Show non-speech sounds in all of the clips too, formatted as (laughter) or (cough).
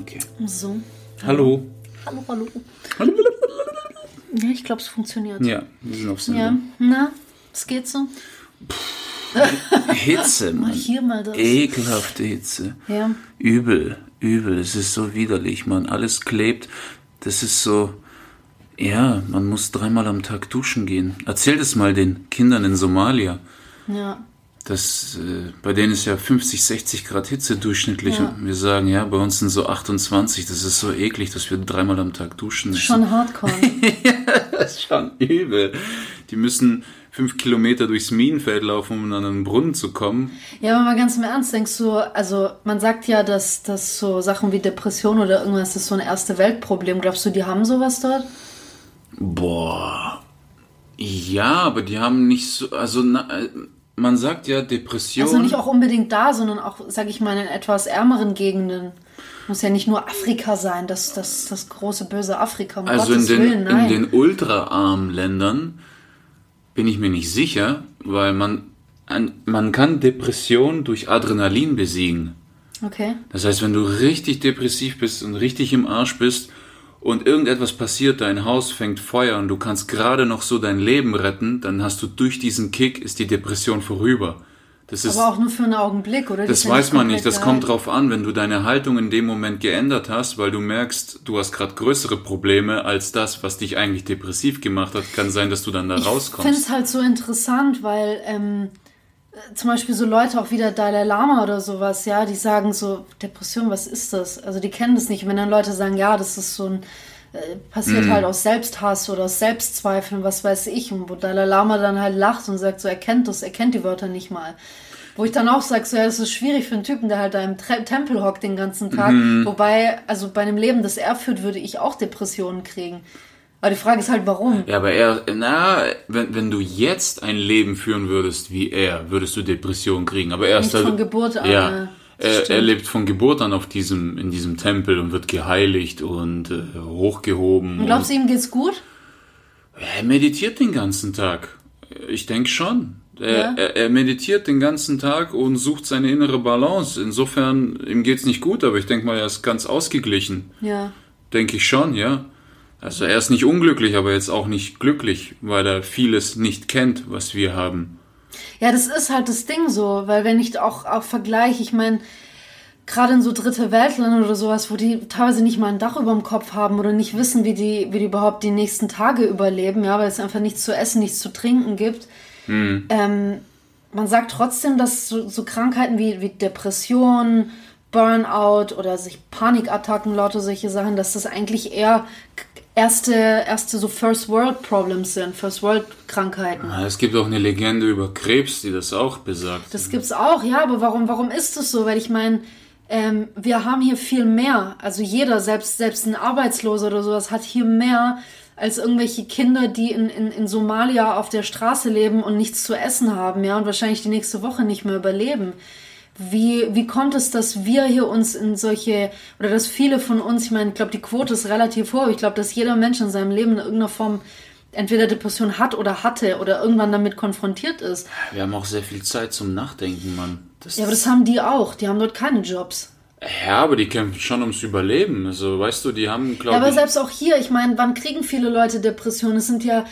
Okay. So. Hallo. Hallo, hallo. Ja, ich glaube, es funktioniert. Ja, wir sind auf Ja. Sendung. Na, es geht so. Hitze, (laughs) Mach Mann. hier mal das. Ekelhafte Hitze. Ja. Übel, übel. Es ist so widerlich, man. Alles klebt. Das ist so. Ja, man muss dreimal am Tag duschen gehen. Erzähl das mal den Kindern in Somalia. Ja. Das, äh, bei denen ist ja 50, 60 Grad Hitze durchschnittlich. Ja. Und wir sagen, ja, bei uns sind so 28. Das ist so eklig, dass wir dreimal am Tag duschen müssen. Schon hardcore. (laughs) Das ist schon übel. Die müssen fünf Kilometer durchs Minenfeld laufen, um an einen Brunnen zu kommen. ja, aber mal ganz im Ernst, denkst du, also man sagt ja, dass, dass so Sachen wie Depression oder irgendwas das ist so ein erste Weltproblem. Glaubst du, die haben sowas dort? Boah. Ja, aber die haben nicht so, also na, äh, man sagt ja Depression. Also nicht auch unbedingt da, sondern auch, sag ich mal, in etwas ärmeren Gegenden. Muss ja nicht nur Afrika sein, das, das, das große böse Afrika. Um also in Gottes den, Willen, in nein. den ultraarmen Ländern bin ich mir nicht sicher, weil man, an, man kann Depression durch Adrenalin besiegen. okay. Das heißt, wenn du richtig depressiv bist und richtig im Arsch bist und irgendetwas passiert, dein Haus fängt Feuer und du kannst gerade noch so dein Leben retten, dann hast du durch diesen Kick ist die Depression vorüber. Das ist, Aber auch nur für einen Augenblick, oder? Das ja weiß man nicht. Das kommt drauf an, wenn du deine Haltung in dem Moment geändert hast, weil du merkst, du hast gerade größere Probleme als das, was dich eigentlich depressiv gemacht hat. Kann sein, dass du dann da Ich finde rauskommst. es halt so interessant, weil ähm, äh, zum Beispiel so Leute, auch wieder Dalai Lama oder sowas, ja, die sagen so, Depression, was ist das? Also die kennen das nicht. Und wenn dann Leute sagen, ja, das ist so ein, äh, passiert Mhm. halt aus Selbsthass oder aus Selbstzweifeln, was weiß ich. Und wo Dalai Lama dann halt lacht und sagt so, er kennt das, er kennt die Wörter nicht mal. Wo ich dann auch sage, so, ja, das ist schwierig für einen Typen, der halt da im Tre Tempel hockt den ganzen Tag. Mhm. Wobei, also bei einem Leben, das er führt, würde ich auch Depressionen kriegen. Aber die Frage ist halt, warum? Ja, aber er, na, wenn, wenn du jetzt ein Leben führen würdest wie er, würdest du Depressionen kriegen. Aber er ist halt, von Geburt an, Ja, er, er lebt von Geburt an auf diesem, in diesem Tempel und wird geheiligt und äh, hochgehoben. Und glaubst du, ihm geht's gut? Er meditiert den ganzen Tag. Ich denke schon. Er, Ja? er, er meditiert den ganzen Tag und sucht seine innere Balance. Insofern, ihm geht's nicht gut, aber ich denke mal, er ist ganz ausgeglichen. Ja. Denke ich schon, ja. Also er ist nicht unglücklich, aber jetzt auch nicht glücklich, weil er vieles nicht kennt, was wir haben. Ja, das ist halt das Ding so, weil wenn ich auch, auch vergleiche, ich meine, gerade in so dritte Weltländern oder sowas, wo die teilweise nicht mal ein Dach über dem Kopf haben oder nicht wissen, wie die, wie die überhaupt die nächsten Tage überleben, ja, weil es einfach nichts zu essen, nichts zu trinken gibt. Ähm, man sagt trotzdem, dass so, so Krankheiten wie, wie Depression, Burnout oder sich Panikattacken, lauter solche Sachen, dass das eigentlich eher erste, erste so First World Problems sind, First World Krankheiten. Es gibt auch eine Legende über Krebs, die das auch besagt. Das gibt's auch, ja, aber warum, warum ist das so? Weil ich meine, ähm, wir haben hier viel mehr. Also jeder, selbst, selbst ein Arbeitsloser oder sowas, hat hier mehr als irgendwelche Kinder, die in, in, in Somalia auf der Straße leben und nichts zu essen haben, ja, und wahrscheinlich die nächste Woche nicht mehr überleben. Wie, wie kommt es, dass wir hier uns in solche, oder dass viele von uns, ich meine, ich glaube, die Quote ist relativ hoch. Ich glaube, dass jeder Mensch in seinem Leben in irgendeiner Form entweder Depression hat oder hatte oder irgendwann damit konfrontiert ist. Wir haben auch sehr viel Zeit zum Nachdenken, Mann. Das Ja, aber das haben die auch. Die haben dort keine Jobs. ja, aber die kämpfen schon ums Überleben. Also, weißt du, die haben, Ja, glaube aber ich... selbst auch hier, ich meine, wann kriegen viele Leute Depressionen? Es sind ja,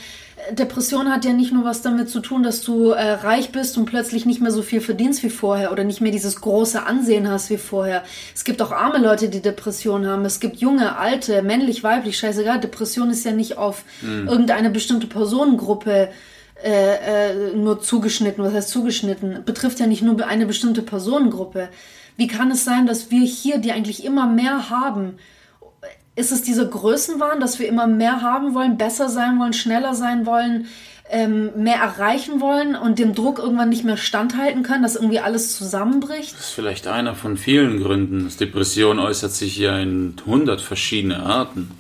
Depression hat ja nicht nur was damit zu tun, dass du äh, reich bist und plötzlich nicht mehr so viel verdienst wie vorher oder nicht mehr dieses große Ansehen hast wie vorher. Es gibt auch arme Leute, die Depressionen haben. Es gibt junge, alte, männlich, weiblich, scheißegal. Depression ist ja nicht auf irgendeine bestimmte Personengruppe äh, äh, nur zugeschnitten. Was heißt zugeschnitten? Betrifft ja nicht nur eine bestimmte Personengruppe. Wie kann es sein, dass wir hier, die eigentlich immer mehr haben, ist es dieser Größenwahn, dass wir immer mehr haben wollen, besser sein wollen, schneller sein wollen, ähm, mehr erreichen wollen und dem Druck irgendwann nicht mehr standhalten können, dass irgendwie alles zusammenbricht? Das ist vielleicht einer von vielen Gründen. Depression äußert sich ja in hundert verschiedene Arten.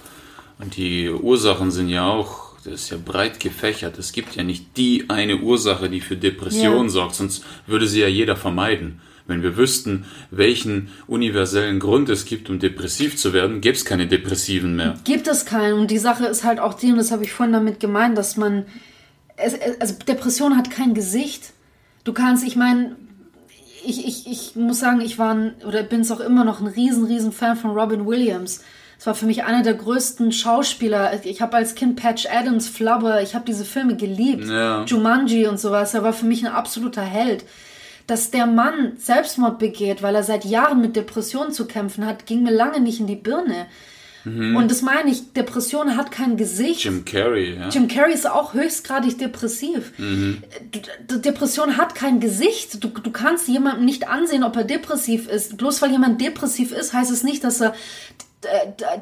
Und die Ursachen sind ja auch, das ist ja breit gefächert. Es gibt ja nicht die eine Ursache, die für Depression Ja. sorgt, sonst würde sie ja jeder vermeiden. Wenn wir wüssten, welchen universellen Grund es gibt, um depressiv zu werden, gäbe es keine Depressiven mehr. Gibt es keinen. Und die Sache ist halt auch die, und das habe ich vorhin damit gemeint, dass man, also Depression hat kein Gesicht. Du kannst, ich meine, ich, ich, ich muss sagen, ich war ein, oder bin es auch immer noch ein riesen, riesen Fan von Robin Williams. Es war für mich einer der größten Schauspieler. Ich habe als Kind Patch Adams, Flubber, ich habe diese Filme geliebt. Ja. Jumanji und sowas. Er war für mich ein absoluter Held. Dass der Mann Selbstmord begeht, weil er seit Jahren mit Depressionen zu kämpfen hat, ging mir lange nicht in die Birne. Und das meine ich, Depression hat kein Gesicht. Jim Carrey, ja. Jim Carrey ist auch höchstgradig depressiv. Mhm. Depression hat kein Gesicht. Du, du kannst jemandem nicht ansehen, ob er depressiv ist. Bloß weil jemand depressiv ist, heißt es nicht, dass er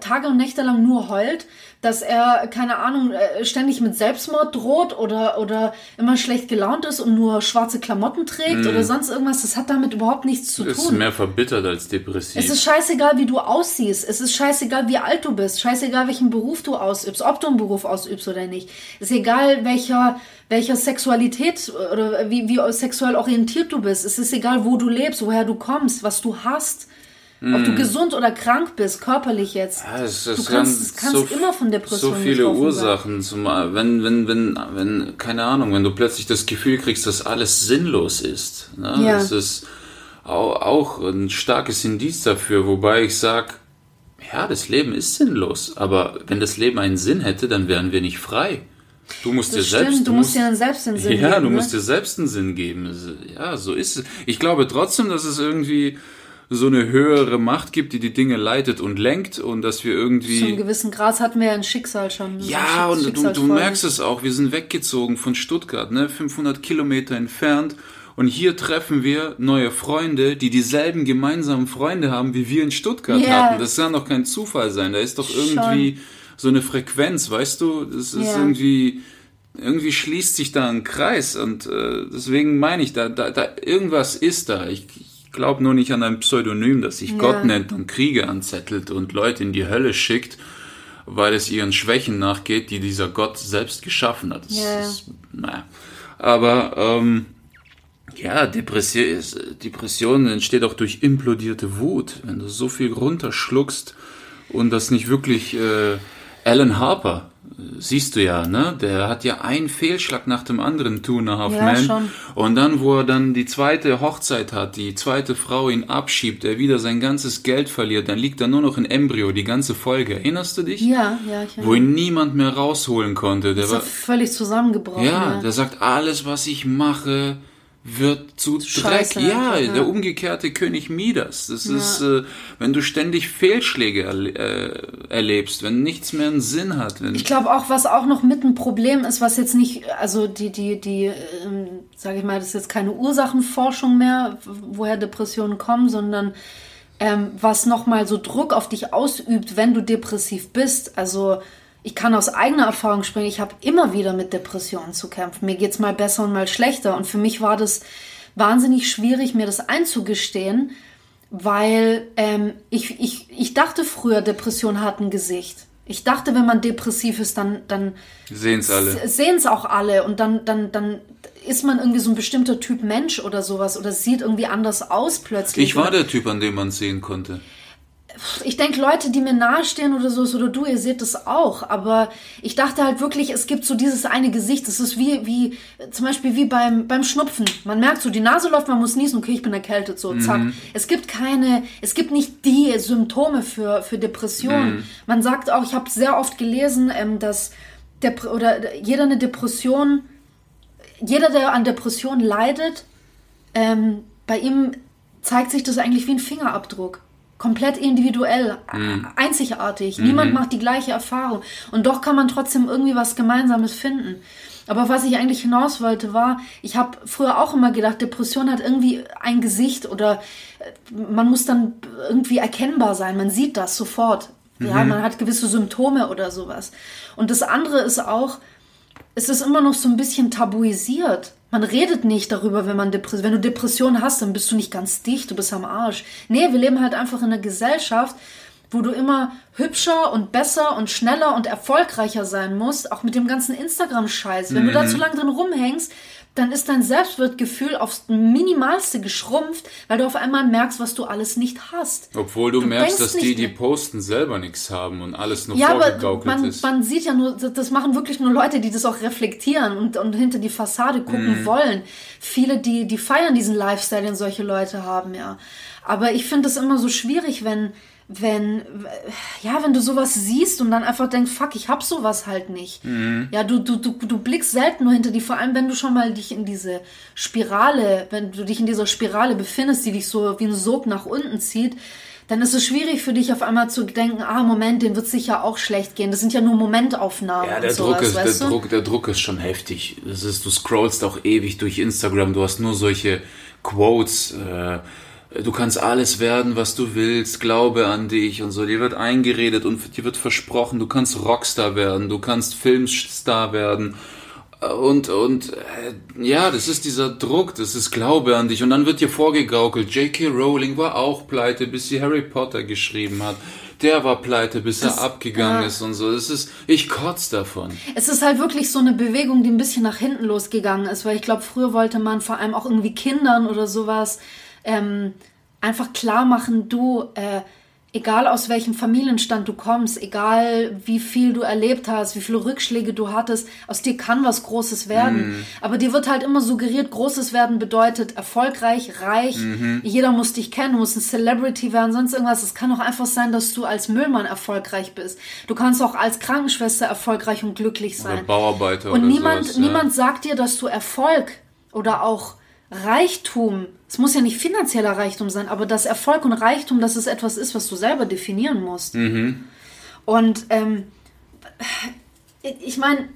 Tage und Nächte lang nur heult, dass er, keine Ahnung, äh, ständig mit Selbstmord droht oder, oder immer schlecht gelaunt ist und nur schwarze Klamotten trägt oder sonst irgendwas. Das hat damit überhaupt nichts zu. Ist tun. mehr verbittert als depressiv. Es ist scheißegal, wie du aussiehst. Es ist scheißegal, wie alt du bist. Scheißegal, welchen Beruf du ausübst. Ob du einen Beruf ausübst oder nicht. Es ist egal, welcher, welcher Sexualität oder wie, wie sexuell orientiert du bist. Es ist egal, wo du lebst, woher du kommst, was du hast. Ob du gesund oder krank bist, körperlich jetzt. Ja, es, du es kannst, kann kannst so, immer von Depressionen So viele Ursachen. Zum, wenn, wenn, wenn, wenn, keine Ahnung, wenn du plötzlich das Gefühl kriegst, dass alles sinnlos ist. Ne? Ja. Das ist auch, auch ein starkes Indiz dafür, wobei ich sag, ja, das Leben ist sinnlos, aber wenn das Leben einen Sinn hätte, dann wären wir nicht frei. Du musst Das dir selbst, stimmt, du musst dir dann selbst den Sinn (laughs) ja, geben, du ne? musst dir selbst einen Sinn geben. Es- Ja, so ist es. Ich glaube trotzdem, dass es irgendwie so eine höhere Macht gibt, die die Dinge leitet und lenkt und dass wir irgendwie Zu einem gewissen Grad hatten wir ja ein Schicksal schon. ja, Schicks- und du, du merkst es auch, wir sind weggezogen von Stuttgart, ne, 500 Kilometer entfernt. Und hier treffen wir neue Freunde, die dieselben gemeinsamen Freunde haben, wie wir in Stuttgart Ja. hatten. Das kann doch kein Zufall sein. Da ist doch irgendwie so eine Frequenz, weißt du? Das ist Ja. irgendwie, irgendwie schließt sich da ein Kreis. Und äh, deswegen meine ich, da, da, da irgendwas ist da. Ich glaube nur nicht an ein Pseudonym, das sich Gott nennt und Kriege anzettelt und Leute in die Hölle schickt weil es ihren Schwächen nachgeht, die dieser Gott selbst geschaffen hat. Das Ja. ist, naja. Aber ähm, ja, Depression, Depression entsteht auch durch implodierte Wut. Wenn du so viel runterschluckst und das nicht wirklich äh, Alan Harper, siehst du ja, ne? Der hat ja einen Fehlschlag nach dem anderen, Two and a Half Ja, schon. Und dann, wo er dann die zweite Hochzeit hat, die zweite Frau ihn abschiebt, er wieder sein ganzes Geld verliert, dann liegt er nur noch in Embryo, die ganze Folge. Erinnerst du dich? Ja, ja, ich Wo ihn niemand mehr rausholen konnte. Der ist war, völlig zusammengebrochen. ja, der sagt, alles, was ich mache, wird zu Scheiße Dreck. Ja, ja. der umgekehrte König Midas. Das ist, äh, wenn du ständig Fehlschläge äh, erlebst, wenn nichts mehr einen Sinn hat. Wenn, Ich glaube auch, was auch noch mit ein Problem ist, was jetzt nicht, also die, die, die, ähm, sage ich mal, das ist jetzt keine Ursachenforschung mehr, woher Depressionen kommen, sondern ähm, was nochmal so Druck auf dich ausübt, wenn du depressiv bist. Also ich kann aus eigener Erfahrung sprechen, ich habe immer wieder mit Depressionen zu kämpfen. Mir geht's mal besser und mal schlechter. Und für mich war das wahnsinnig schwierig, mir das einzugestehen, weil ähm, ich, ich, ich dachte früher, Depression hat ein Gesicht. Ich dachte, wenn man depressiv ist, dann, dann sehen's alle. sehen es auch alle und dann, dann, dann ist man irgendwie so ein bestimmter Typ Mensch oder sowas oder sieht irgendwie anders aus plötzlich. Ich war der Typ, an dem man sehen konnte. Ich denke, Leute, die mir nahestehen oder so, oder du, ihr seht das auch. Aber ich dachte halt wirklich, es gibt so dieses eine Gesicht. Das ist wie, wie, zum Beispiel wie beim, beim Schnupfen. Man merkt so, die Nase läuft, man muss niesen, okay, ich bin erkältet, so, zack. Es gibt keine, es gibt nicht die Symptome für, für Depressionen. Man sagt auch, ich habe sehr oft gelesen, ähm, dass Dep oder jeder eine Depression, jeder, der an Depression leidet, ähm, bei ihm zeigt sich das eigentlich wie ein Fingerabdruck. Komplett individuell, Mhm. einzigartig. Niemand macht die gleiche Erfahrung. Und doch kann man trotzdem irgendwie was Gemeinsames finden. Aber was ich eigentlich hinaus wollte, war, ich habe früher auch immer gedacht, Depression hat irgendwie ein Gesicht oder äh, man muss dann irgendwie erkennbar sein. Man sieht das sofort. Ja, Mhm. man hat gewisse Symptome oder sowas. Und das andere ist auch, ist es immer noch so ein bisschen tabuisiert. Man redet nicht darüber, wenn man Depression, wenn du Depressionen hast, dann bist du nicht ganz dicht, du bist am Arsch. Nee, wir leben halt einfach in einer Gesellschaft, wo du immer hübscher und besser und schneller und erfolgreicher sein musst, auch mit dem ganzen Instagram-Scheiß. Wenn mhm. du da zu lange drin rumhängst, dann ist dein Selbstwertgefühl aufs Minimalste geschrumpft, weil du auf einmal merkst, was du alles nicht hast. Obwohl du, du merkst, dass die, die posten, selber nichts haben und alles nur ja, vorgegaukelt aber man, ist. Man sieht ja nur, das machen wirklich nur Leute, die das auch reflektieren und, und hinter die Fassade gucken mhm. wollen. Viele, die, die feiern diesen Lifestyle, den solche Leute haben, ja. Aber ich finde es immer so schwierig, wenn, wenn, ja, wenn du sowas siehst und dann einfach denkst, fuck, ich hab sowas halt nicht. Mhm. Ja, du, du, du, du blickst selten nur hinter die, vor allem wenn du schon mal dich in diese Spirale, wenn du dich in dieser Spirale befindest, die dich so wie ein Sog nach unten zieht, dann ist es schwierig für dich auf einmal zu denken, ah, Moment, dem wird sicher auch schlecht gehen. Das sind ja nur Momentaufnahmen. Ja, der, Druck, sowas, ist, der, Druck, der Druck ist schon heftig. Das ist, du scrollst auch ewig durch Instagram, du hast nur solche Quotes, äh, du kannst alles werden, was du willst, glaube an dich und so. Dir wird eingeredet und dir wird versprochen, du kannst Rockstar werden, du kannst Filmstar werden. Und, und äh, ja, das ist dieser Druck, das ist Glaube an dich. Und dann wird dir vorgegaukelt, J.K. Rowling war auch pleite, bis sie Harry Potter geschrieben hat. Der war pleite, bis das, er abgegangen ja. ist und so. Das ist, ich kotz davon. Es ist halt wirklich so eine Bewegung, die ein bisschen nach hinten losgegangen ist, weil ich glaube, früher wollte man vor allem auch irgendwie Kindern oder sowas ähm, einfach klar machen, du, äh, egal aus welchem Familienstand du kommst, egal wie viel du erlebt hast, wie viele Rückschläge du hattest, aus dir kann was Großes werden. Mm. Aber dir wird halt immer suggeriert, Großes werden bedeutet erfolgreich, reich, mm jeder muss dich kennen, du musst ein Celebrity werden, sonst irgendwas. Es kann auch einfach sein, dass du als Müllmann erfolgreich bist. Du kannst auch als Krankenschwester erfolgreich und glücklich sein. Oder Bauarbeiter. Und oder niemand, sowas, ja. niemand sagt dir, dass du Erfolg oder auch Reichtum, es muss ja nicht finanzieller Reichtum sein, aber dass Erfolg und Reichtum, dass es etwas ist, was du selber definieren musst. Mhm. Und ähm, ich meine,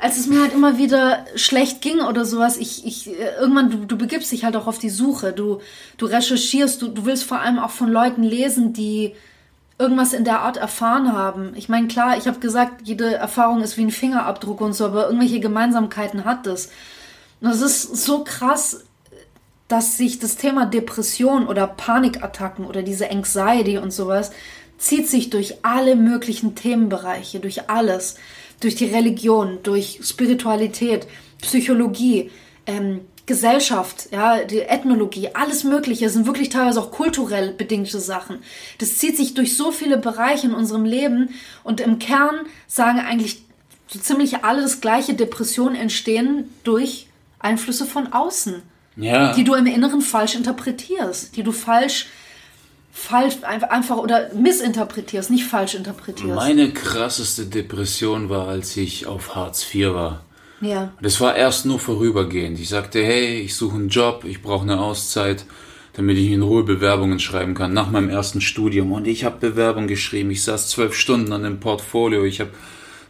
als es mir halt immer wieder schlecht ging oder sowas, ich, ich, irgendwann, du, du begibst dich halt auch auf die Suche, du, du recherchierst, du, du willst vor allem auch von Leuten lesen, die irgendwas in der Art erfahren haben. Ich meine, klar, ich habe gesagt, jede Erfahrung ist wie ein Fingerabdruck und so, aber irgendwelche Gemeinsamkeiten hat das. Und das ist so krass, dass sich das Thema Depression oder Panikattacken oder diese Anxiety und sowas zieht sich durch alle möglichen Themenbereiche, durch alles, durch die Religion, durch Spiritualität, Psychologie, ähm, Gesellschaft, ja, die Ethnologie, alles Mögliche, das sind wirklich teilweise auch kulturell bedingte Sachen. Das zieht sich durch so viele Bereiche in unserem Leben und im Kern sagen eigentlich so ziemlich alle das gleiche, Depressionen entstehen durch Einflüsse von außen ja. die du im Inneren falsch interpretierst, die du falsch falsch einfach oder missinterpretierst, nicht falsch interpretierst. Meine krasseste Depression war, als ich auf Hartz IV war. Ja. Das war erst nur vorübergehend. Ich sagte, hey, ich suche einen Job, ich brauche eine Auszeit, damit ich in Ruhe Bewerbungen schreiben kann, nach meinem ersten Studium. Und ich habe Bewerbungen geschrieben. Ich saß zwölf Stunden an dem Portfolio. Ich habe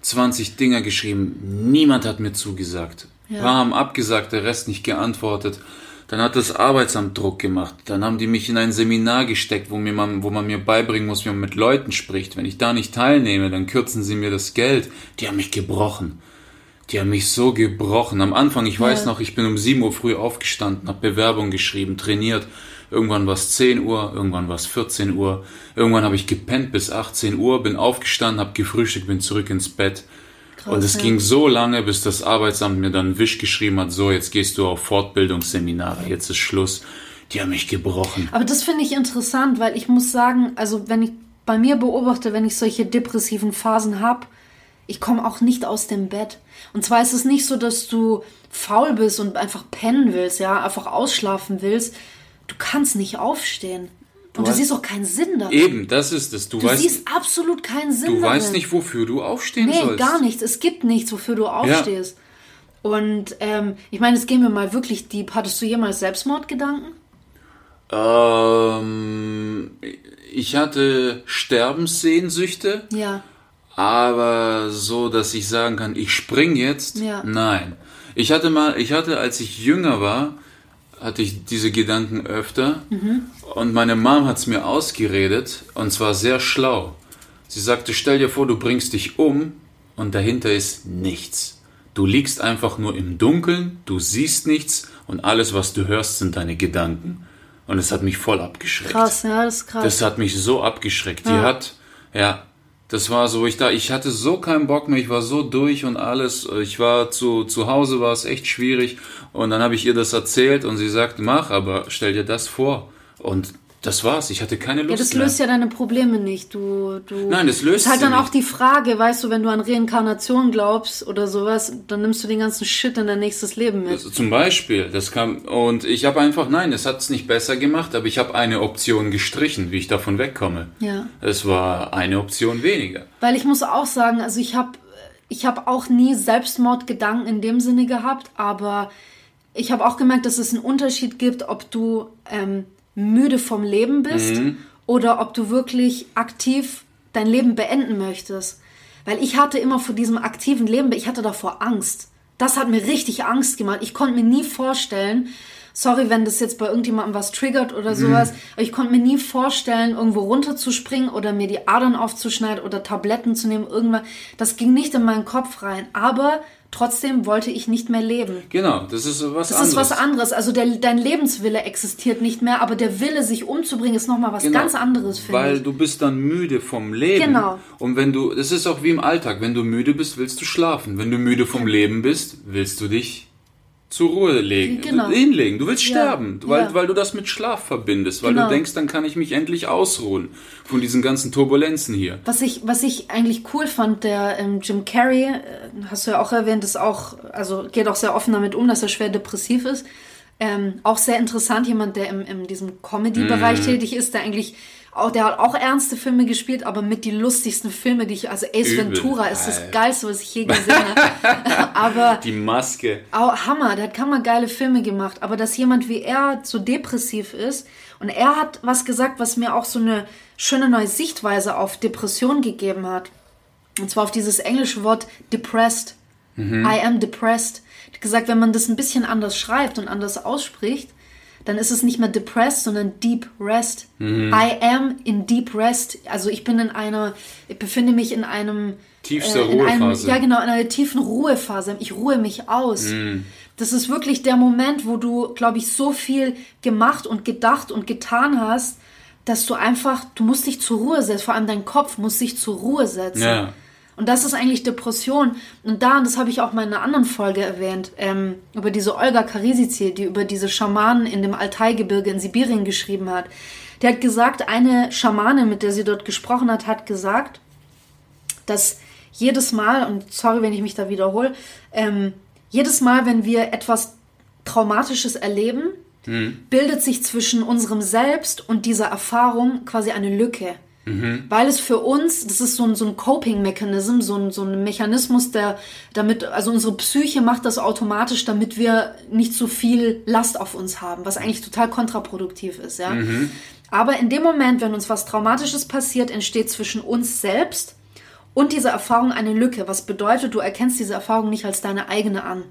20 Dinger geschrieben. Niemand hat mir zugesagt. Ja. Paar haben abgesagt, der Rest nicht geantwortet. Dann hat das Arbeitsamt Druck gemacht. Dann haben die mich in ein Seminar gesteckt, wo, mir man, wo man mir beibringen muss, wie man mit Leuten spricht. Wenn ich da nicht teilnehme, dann kürzen sie mir das Geld. Die haben mich gebrochen. Die haben mich so gebrochen. Am Anfang, ich weiß noch, ich bin um 7 Uhr früh aufgestanden, habe Bewerbung geschrieben, trainiert. Irgendwann war es 10 Uhr, irgendwann war es 14 Uhr. Irgendwann habe ich gepennt bis 18 Uhr, bin aufgestanden, habe gefrühstückt, bin zurück ins Bett. Krass, und es ja. ging so lange, bis das Arbeitsamt mir dann Wisch geschrieben hat, so, jetzt gehst du auf Fortbildungsseminare, jetzt ist Schluss. Die haben mich gebrochen. Aber das finde ich interessant, weil ich muss sagen, also wenn ich bei mir beobachte, wenn ich solche depressiven Phasen habe, ich komme auch nicht aus dem Bett. Und zwar ist es nicht so, dass du faul bist und einfach pennen willst, ja, einfach ausschlafen willst. Du kannst nicht aufstehen. Du und du siehst auch keinen Sinn darin. Eben, das ist es. Du, du weißt, siehst absolut keinen Sinn Du darin. weißt nicht, wofür du aufstehen nee, sollst. Nee, gar nichts. Es gibt nichts, wofür du aufstehst. Ja. Und ähm, ich meine, jetzt gehen wir mal wirklich deep. Hattest du jemals Selbstmordgedanken? Ähm, ich hatte Sterbenssehnsüchte. Ja. Aber so, dass ich sagen kann, ich spring jetzt. Ja. Nein. Ich hatte mal, ich hatte, als ich jünger war, hatte ich diese Gedanken öfter. Mhm. Und meine Mom hat es mir ausgeredet und zwar sehr schlau. Sie sagte, stell dir vor, du bringst dich um und dahinter ist nichts. Du liegst einfach nur im Dunkeln, du siehst nichts und alles, was du hörst, sind deine Gedanken. Und es hat mich voll abgeschreckt. Krass, ja, das ist krass. Das hat mich so abgeschreckt. Die hat, ja, das war so, ich da, ich hatte so keinen Bock mehr, ich war so durch und alles. Ich war zu, zu Hause, war es echt schwierig. Und dann habe ich ihr das erzählt und sie sagt, mach, aber stell dir das vor. Und das war's, ich hatte keine Lust ja, das mehr. löst ja deine Probleme nicht. Du, du Nein, das löst ist halt dann auch nicht. die Frage, weißt du, wenn du an Reinkarnation glaubst oder sowas, dann nimmst du den ganzen Shit in dein nächstes Leben mit. Also zum Beispiel, das kam und ich habe einfach, nein, es hat es nicht besser gemacht, aber ich habe eine Option gestrichen, wie ich davon wegkomme. Ja. Es war eine Option weniger. Weil ich muss auch sagen, also ich habe ich hab auch nie Selbstmordgedanken in dem Sinne gehabt, aber ich habe auch gemerkt, dass es einen Unterschied gibt, ob du ähm, müde vom Leben bist oder ob du wirklich aktiv dein Leben beenden möchtest. Weil ich hatte immer vor diesem aktiven Leben, ich hatte davor Angst. Das hat mir richtig Angst gemacht. Ich konnte mir nie vorstellen, sorry, wenn das jetzt bei irgendjemandem was triggert oder sowas, aber ich konnte mir nie vorstellen, irgendwo runterzuspringen oder mir die Adern aufzuschneiden oder Tabletten zu nehmen, irgendwas. Das ging nicht in meinen Kopf rein. Aber trotzdem wollte ich nicht mehr leben. Genau, das ist was Das anderes. ist was anderes. Also der, dein Lebenswille existiert nicht mehr, aber der Wille, sich umzubringen, ist nochmal was Genau. ganz anderes, finde Weil ich. du bist dann müde vom Leben. Genau. Und wenn du, das ist auch wie im Alltag, wenn du müde bist, willst du schlafen. Wenn du müde vom Leben bist, willst du dich zur Ruhe legen, Genau. hinlegen. Du willst Ja. sterben, weil, Ja. weil du das mit Schlaf verbindest, weil Genau. du denkst, dann kann ich mich endlich ausruhen von diesen ganzen Turbulenzen hier. Was ich, was ich eigentlich cool fand, der ähm, Jim Carrey, äh, hast du ja auch erwähnt, ist auch, also geht auch sehr offen damit um, dass er schwer depressiv ist. Ähm, auch sehr interessant, jemand, der im, in diesem Comedy-Bereich tätig ist, der eigentlich auch, der hat auch ernste Filme gespielt, aber mit die lustigsten Filme, die ich, also Ace Übel. Ventura ist das Alter. geilste, was ich je gesehen habe. (laughs) aber Die Maske. Oh, Hammer, der hat hammergeile Filme gemacht. Aber dass jemand wie er so depressiv ist und er hat was gesagt, was mir auch so eine schöne neue Sichtweise auf Depression gegeben hat. Und zwar auf dieses englische Wort depressed. I am depressed. Er hat gesagt, wenn man das ein bisschen anders schreibt und anders ausspricht, dann ist es nicht mehr depressed, sondern deep rest. I am in deep rest. Also ich bin in einer, ich befinde mich in einem Tiefste in einem, Ruhephase. ja, genau, in einer tiefen Ruhephase. Ich ruhe mich aus. Das ist wirklich der Moment, wo du, glaube ich, so viel gemacht und gedacht und getan hast, dass du einfach, du musst dich zur Ruhe setzen. Vor allem dein Kopf muss sich zur Ruhe setzen. Ja. Und das ist eigentlich Depression. Und da, und das habe ich auch mal in einer anderen Folge erwähnt, ähm, über diese Olga Karisici, die über diese Schamanen in dem Altaigebirge in Sibirien geschrieben hat. Die hat gesagt, eine Schamanin, mit der sie dort gesprochen hat, hat gesagt, dass jedes Mal, und sorry, wenn ich mich da wiederhole, ähm, jedes Mal, wenn wir etwas Traumatisches erleben, bildet sich zwischen unserem Selbst und dieser Erfahrung quasi eine Lücke. Weil es für uns, das ist so ein, so ein Coping-Mechanism, so ein, so ein Mechanismus, der damit, also unsere Psyche macht das automatisch, damit wir nicht so viel Last auf uns haben, was eigentlich total kontraproduktiv ist, ja. Aber in dem Moment, wenn uns was Traumatisches passiert, entsteht zwischen uns selbst und dieser Erfahrung eine Lücke, was bedeutet, du erkennst diese Erfahrung nicht als deine eigene an.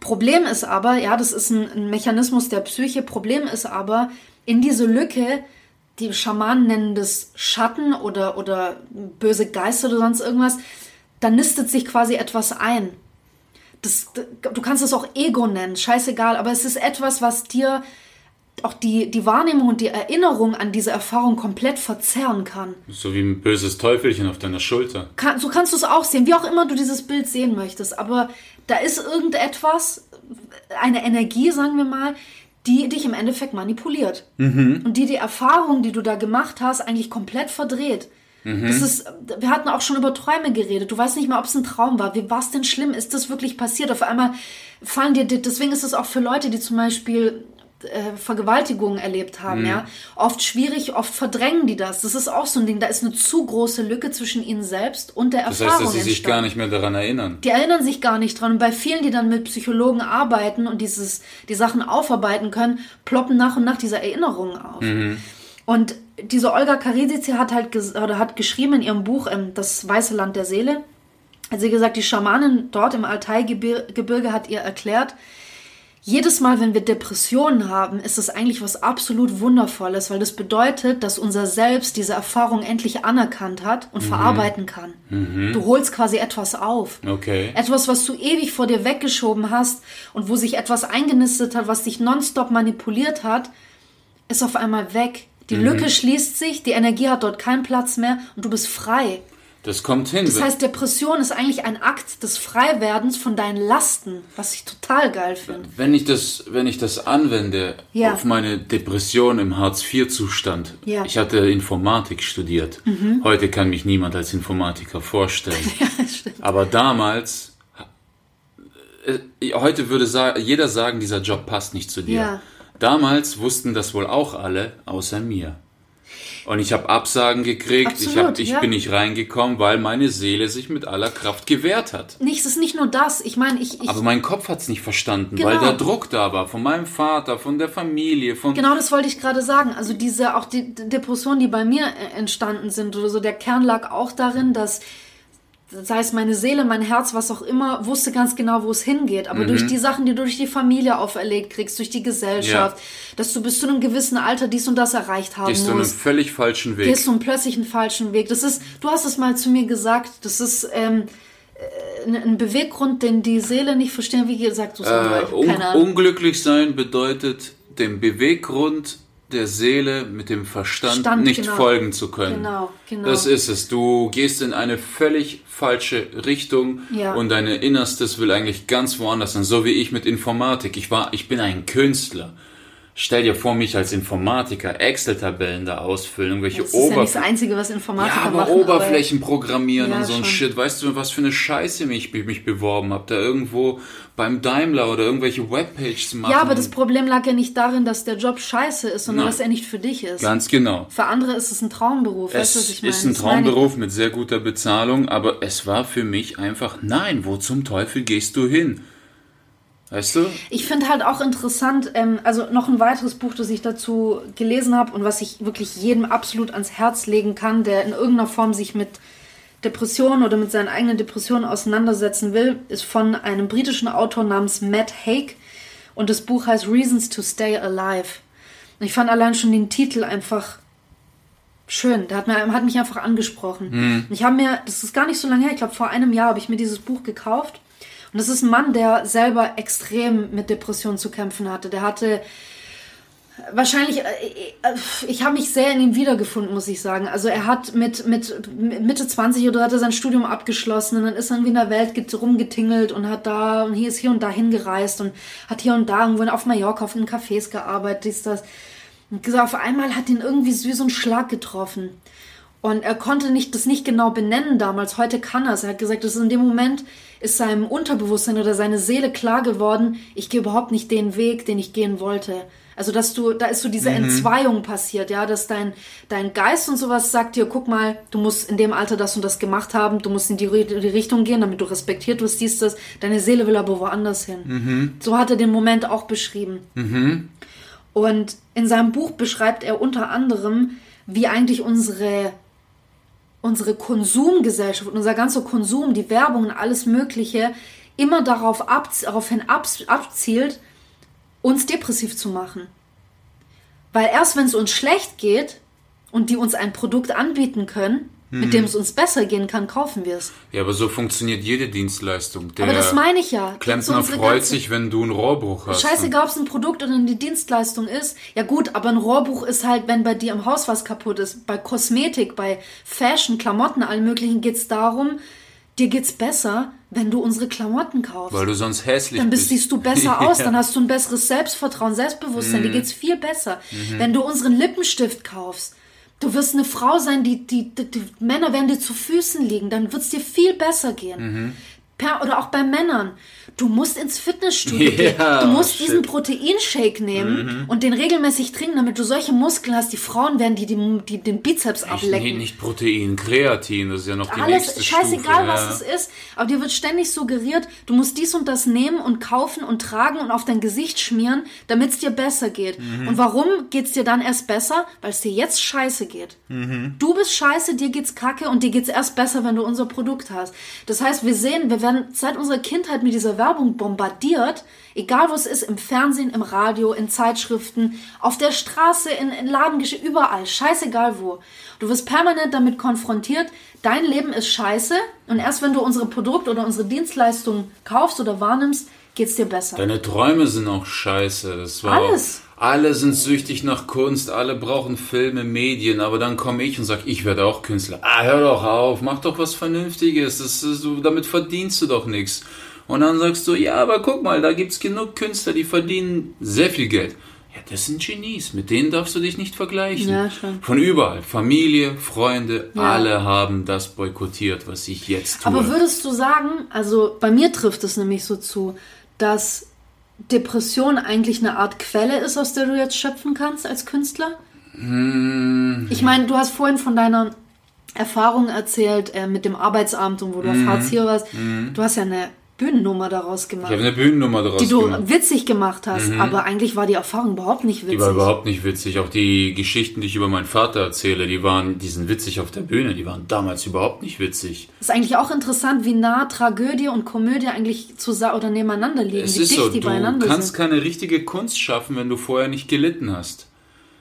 Problem ist aber, ja, das ist ein, ein Mechanismus der Psyche, Problem ist aber, in diese Lücke, die Schamanen nennen das Schatten oder, oder böse Geister oder sonst irgendwas, da nistet sich quasi etwas ein. Das, du kannst es auch Ego nennen, scheißegal, aber es ist etwas, was dir auch die, die Wahrnehmung und die Erinnerung an diese Erfahrung komplett verzerren kann. So wie ein böses Teufelchen auf deiner Schulter. Kann, so kannst du es auch sehen, wie auch immer du dieses Bild sehen möchtest. Aber da ist irgendetwas, eine Energie, sagen wir mal, die dich im Endeffekt manipuliert. Und die die Erfahrung, die du da gemacht hast, eigentlich komplett verdreht. Das ist, wir hatten auch schon über Träume geredet. Du weißt nicht mal, ob es ein Traum war. Wie war es denn schlimm? Ist das wirklich passiert? Auf einmal fallen dir, deswegen ist es auch für Leute, die zum Beispiel äh, Vergewaltigungen erlebt haben, ja, oft schwierig, oft verdrängen die das. Das ist auch so ein Ding. Da ist eine zu große Lücke zwischen ihnen selbst und der Das Erfahrung. heißt, dass sie sich entstanden. gar nicht mehr daran erinnern. Die erinnern sich gar nicht dran. Und bei vielen, die dann mit Psychologen arbeiten und dieses, die Sachen aufarbeiten können, ploppen nach und nach diese Erinnerungen auf. Und diese Olga Karisici hat halt oder hat geschrieben in ihrem Buch ähm, Das Weiße Land der Seele, hat sie gesagt, die Schamanin dort im Altaigebirge hat ihr erklärt, jedes Mal, wenn wir Depressionen haben, ist es eigentlich was absolut Wundervolles, weil das bedeutet, dass unser Selbst diese Erfahrung endlich anerkannt hat und verarbeiten kann. Du holst quasi etwas auf. Okay. Etwas, was du ewig vor dir weggeschoben hast und wo sich etwas eingenistet hat, was dich nonstop manipuliert hat, ist auf einmal weg. Die Lücke schließt sich, die Energie hat dort keinen Platz mehr und du bist frei. Das kommt hin. Das heißt, Depression ist eigentlich ein Akt des Freiwerdens von deinen Lasten, was ich total geil finde. wenn ich das, wenn ich das anwende Ja. auf meine Depression im Hartz-IV-Zustand. Ja. Mhm. Ich hatte Informatik studiert. Heute kann mich niemand als Informatiker vorstellen. (laughs) Aber damals, äh, heute würde sa jeder sagen, dieser Job passt nicht zu dir. Ja. Damals wussten das wohl auch alle, außer mir. Und ich habe Absagen gekriegt, ich, hab, Absolut, ich ja. bin nicht reingekommen, weil meine Seele sich mit aller Kraft gewehrt hat. Nicht, es ist nicht nur das. Ich meine, ich, ich Aber mein Kopf hat's nicht verstanden, Genau. weil der Druck da war. Von meinem Vater, von der Familie, von. Genau das wollte ich gerade sagen. Also diese, auch die Depressionen, die bei mir äh, entstanden sind oder so, der Kern lag auch darin, dass, sei es meine Seele, mein Herz, was auch immer, wusste ganz genau, wo es hingeht. Aber Mhm. durch die Sachen, die du durch die Familie auferlegt kriegst, durch die Gesellschaft, dass du bis zu einem gewissen Alter dies und das erreicht haben Gehst du einen musst. völlig falschen Weg. gehst du einen plötzlich einen falschen Weg. Das ist, du hast es mal zu mir gesagt, das ist ähm, äh, ein- Beweggrund, den die Seele nicht verstehen. Wie gesagt, du Äh, un unglücklich sein bedeutet, dem Beweggrund der Seele mit dem Verstand Stand, nicht genau. folgen zu können. Genau, genau. Das ist es. Du gehst in eine völlig falsche Richtung Ja. und dein Innerstes will eigentlich ganz woanders sein. So wie ich mit Informatik. Ich war, ich bin ein Künstler. Stell dir vor, mich als Informatiker Excel-Tabellen da ausfüllen, irgendwelche Das ist ja nicht das Oberflächen. Einzige, was Informatiker Ja, aber machen. Oberflächen programmieren Ja, und so ein schon. Shit. Weißt du, was für eine Scheiße mich, mich, beworben habe? Da irgendwo beim Daimler oder irgendwelche Webpages machen. Ja, aber das Problem lag ja nicht darin, dass der Job scheiße ist, sondern Nein. dass er nicht für dich ist. Ganz genau. Für andere ist es ein Traumberuf. weißt du, was Es ich meine? ist ein. Traumberuf mit sehr guter Bezahlung, aber es war für mich einfach, nein, wo zum Teufel gehst du hin? Weißt du? Ich finde halt auch interessant, ähm, also noch ein weiteres Buch, das ich dazu gelesen habe und was ich wirklich jedem absolut ans Herz legen kann, der in irgendeiner Form sich mit Depressionen oder mit seinen eigenen Depressionen auseinandersetzen will, ist von einem britischen Autor namens Matt Haig und das Buch heißt Reasons to Stay Alive. Und ich fand allein schon den Titel einfach schön. Der hat, mir, hat mich einfach angesprochen. Und Ich habe mir, das ist gar nicht so lange her, ich glaube vor einem Jahr habe ich mir dieses Buch gekauft. Und das ist ein Mann, der selber extrem mit Depressionen zu kämpfen hatte. Der hatte wahrscheinlich, äh, äh, ich habe mich sehr in ihm wiedergefunden, muss ich sagen. Also er hat mit, mit Mitte 20 oder hat er sein Studium abgeschlossen und dann ist er irgendwie in der Welt get- rumgetingelt und hat da und hier ist hier und da hingereist und hat hier und da irgendwo auf Mallorca auf den Cafés gearbeitet, dies, das. Und auf einmal hat ihn irgendwie wie so ein Schlag getroffen. Und er konnte nicht, das nicht genau benennen damals. Heute kann er es. Er hat gesagt, dass in dem Moment ist seinem Unterbewusstsein oder seine Seele klar geworden, ich gehe überhaupt nicht den Weg, den ich gehen wollte. Also, dass du, da ist so diese Entzweiung passiert, ja, dass dein, dein Geist und sowas sagt dir, guck mal, du musst in dem Alter das und das gemacht haben, du musst in die, die Richtung gehen, damit du respektiert wirst, siehst das. Deine Seele will aber woanders hin. So hat er den Moment auch beschrieben. Und in seinem Buch beschreibt er unter anderem, wie eigentlich unsere, unsere Konsumgesellschaft, unser ganzer Konsum, die Werbung und alles Mögliche immer darauf ab, daraufhin ab, abzielt, uns depressiv zu machen. Weil erst wenn es uns schlecht geht und die uns ein Produkt anbieten können, mit dem es uns besser gehen kann, kaufen wir es. Ja, aber so funktioniert jede Dienstleistung. Der Aber das meine ich ja. Klempner freut sich, wenn du einen Rohrbruch hast. Scheißegal, ob es ein Produkt oder eine Dienstleistung ist. Ja gut, aber ein Rohrbuch ist halt, wenn bei dir im Haus was kaputt ist. Bei Kosmetik, bei Fashion, Klamotten, allen möglichen geht's darum, dir geht's besser, wenn du unsere Klamotten kaufst. Weil du sonst hässlich dann bist, bist. siehst du besser (laughs) aus, Ja. dann hast du ein besseres Selbstvertrauen, Selbstbewusstsein, Mhm. dir geht's viel besser. Wenn du unseren Lippenstift kaufst, du wirst eine Frau sein, die, die, die, die Männer werden dir zu Füßen liegen, dann wird's dir viel besser gehen. Mhm. Per, oder auch bei Männern. Du musst ins Fitnessstudio (laughs) gehen. Ja, Du musst shit. diesen Proteinshake nehmen Mhm. und den regelmäßig trinken, damit du solche Muskeln hast. Die Frauen werden die, die, die den Bizeps Ich, ablecken. nee, nicht Protein, Kreatin, das ist ja noch die Alles nächste scheißegal, Stufe. was ja. es ist, aber dir wird ständig suggeriert, du musst dies und das nehmen und kaufen und tragen und auf dein Gesicht schmieren, damit es dir besser geht. Mhm. Und warum geht's dir dann erst besser? Weil es dir jetzt scheiße geht. Mhm. Du bist scheiße, dir geht's kacke und dir geht's erst besser, wenn du unser Produkt hast. Das heißt, wir sehen, wir werden seit unserer Kindheit mit dieser Werbung bombardiert, egal wo es ist, im Fernsehen, im Radio, in Zeitschriften, auf der Straße, in, in Ladengeschäften, überall, scheißegal wo. Du wirst permanent damit konfrontiert, dein Leben ist scheiße und erst wenn du unsere Produkte oder unsere Dienstleistungen kaufst oder wahrnimmst, geht's dir besser. Deine Träume sind auch scheiße. Das war Alles. Alle sind süchtig nach Kunst, alle brauchen Filme, Medien, aber dann komme ich und sage, ich werde auch Künstler. Ah, hör doch auf, mach doch was Vernünftiges, das ist, damit verdienst du doch nichts. Und dann sagst du, ja, aber guck mal, da gibt's genug Künstler, die verdienen sehr viel Geld. Ja, das sind Genies, mit denen darfst du dich nicht vergleichen. Ja, schon. Von überall, Familie, Freunde, Ja. alle haben das boykottiert, was ich jetzt tue. Aber würdest du sagen, also bei mir trifft es nämlich so zu, dass Depression eigentlich eine Art Quelle ist, aus der du jetzt schöpfen kannst als Künstler? Hm. Ich meine, du hast vorhin von deiner Erfahrung erzählt äh, mit dem Arbeitsamt und wo du Mhm. auf Hartz IV warst. Du hast ja eine Bühnennummer daraus ich gemacht, habe eine Bühnennummer daraus die du gemacht. witzig gemacht hast, aber eigentlich war die Erfahrung überhaupt nicht witzig. Die war überhaupt nicht witzig. Auch die Geschichten, die ich über meinen Vater erzähle, die waren, die sind witzig auf der Bühne. Die waren damals überhaupt nicht witzig. ist eigentlich auch interessant, wie nah Tragödie und Komödie eigentlich zusammen oder nebeneinander liegen, Es wie ist dicht so, die du beieinander kannst sind. keine richtige Kunst schaffen, wenn du vorher nicht gelitten hast.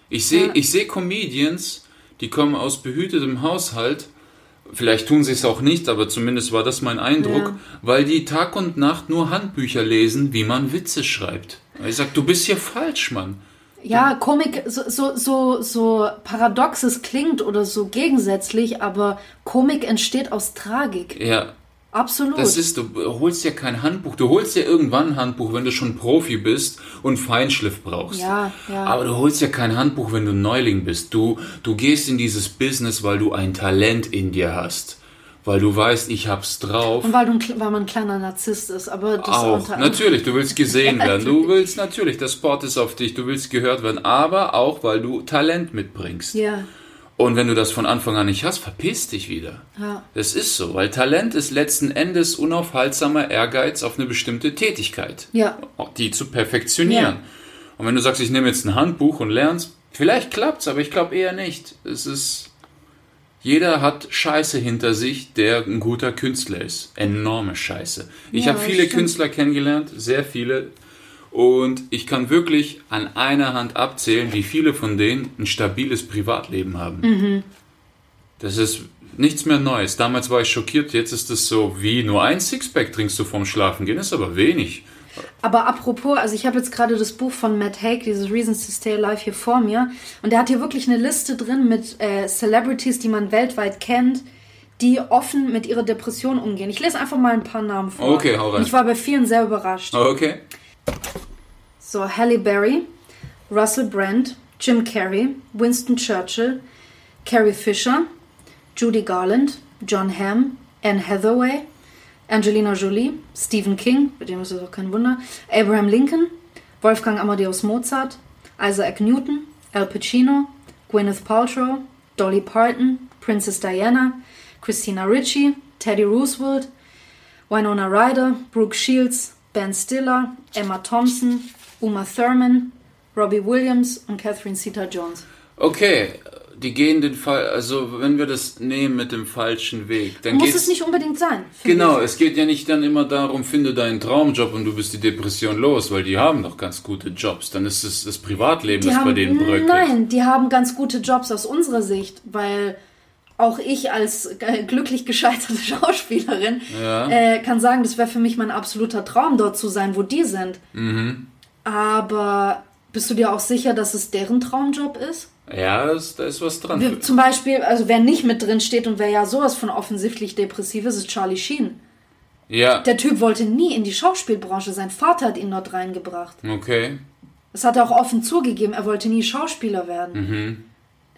Ich sehe, Ja. ich sehe Comedians, die kommen aus behütetem Haushalt. Vielleicht tun sie es auch nicht, aber zumindest war das mein Eindruck, Ja. weil die Tag und Nacht nur Handbücher lesen, wie man Witze schreibt. Ich sag, du bist hier falsch, Mann. Ja, Komik, so, so, so, so paradox es klingt oder so gegensätzlich, aber Komik entsteht aus Tragik. Ja, Absolut. Das ist, du holst ja kein Handbuch. Du holst ja irgendwann ein Handbuch, wenn du schon Profi bist und Feinschliff brauchst. Ja, ja. Aber du holst ja kein Handbuch, wenn du Neuling bist. Du, du gehst in dieses Business, weil du ein Talent in dir hast. Weil du weißt, ich hab's drauf. Und weil, du weil man ein kleiner Narzisst ist, aber das Auch, unter natürlich, du willst gesehen (laughs) werden. Du willst natürlich, der Sport ist auf dich, du willst gehört werden, aber auch, weil du Talent mitbringst. Ja, Und wenn du das von Anfang an nicht hast, verpiss dich wieder. ja. Das ist so, weil Talent ist letzten Endes unaufhaltsamer Ehrgeiz auf eine bestimmte Tätigkeit. Ja. Auch Die zu perfektionieren. Ja. Und wenn du sagst, ich nehme jetzt ein Handbuch und lernst, vielleicht klappt's, aber ich glaube eher nicht. Es ist. Jeder hat Scheiße hinter sich, der ein guter Künstler ist. Enorme Scheiße. Ich Ja, habe viele stimmt. Künstler kennengelernt, sehr viele. Und ich kann wirklich an einer Hand abzählen, wie viele von denen ein stabiles Privatleben haben. Mhm. Das ist nichts mehr Neues. Damals war ich schockiert, jetzt ist es so, wie nur ein Sixpack trinkst du vorm Schlafengehen, ist aber wenig. Aber apropos, also ich habe jetzt gerade das Buch von Matt Haig, dieses Reasons to Stay Alive, hier vor mir. Und der hat hier wirklich eine Liste drin mit äh, Celebrities, die man weltweit kennt, die offen mit ihrer Depression umgehen. Ich lese einfach mal ein paar Namen vor. Okay, hau rein. Ich war bei vielen sehr überrascht. Okay. So, Halle Berry, Russell Brand, Jim Carrey, Winston Churchill, Carrie Fisher, Judy Garland, John Hamm, Anne Hathaway, Angelina Jolie, Stephen King, bei dem ist es auch kein Wunder, Abraham Lincoln, Wolfgang Amadeus Mozart, Isaac Newton, Al Pacino, Gwyneth Paltrow, Dolly Parton, Princess Diana, Christina Ricci, Teddy Roosevelt, Winona Ryder, Brooke Shields, Ben Stiller, Emma Thompson, Uma Thurman, Robbie Williams und Catherine Zeta-Jones. Okay, die gehen den Fall, also wenn wir das nehmen mit dem falschen Weg, dann Muss es nicht unbedingt sein. Genau, ich. es geht ja nicht dann immer darum, finde deinen Traumjob und du bist die Depression los, weil die haben doch ganz gute Jobs. Dann ist es das Privatleben, Die das haben, bei denen bröckelt. Nein, die haben ganz gute Jobs aus unserer Sicht, weil auch ich als äh, glücklich gescheiterte (laughs) Schauspielerin Ja. äh, kann sagen, das wäre für mich mein absoluter Traum, dort zu sein, wo die sind. Mhm. Aber bist du dir auch sicher, dass es deren Traumjob ist? Ja, das, da ist was dran. Wir, zum Beispiel, also wer nicht mit drin steht und wer ja sowas von offensichtlich depressiv ist, ist Charlie Sheen. ja, Der Typ wollte nie in die Schauspielbranche. Sein Vater hat ihn dort reingebracht. okay. Das hat er auch offen zugegeben. Er wollte nie Schauspieler werden.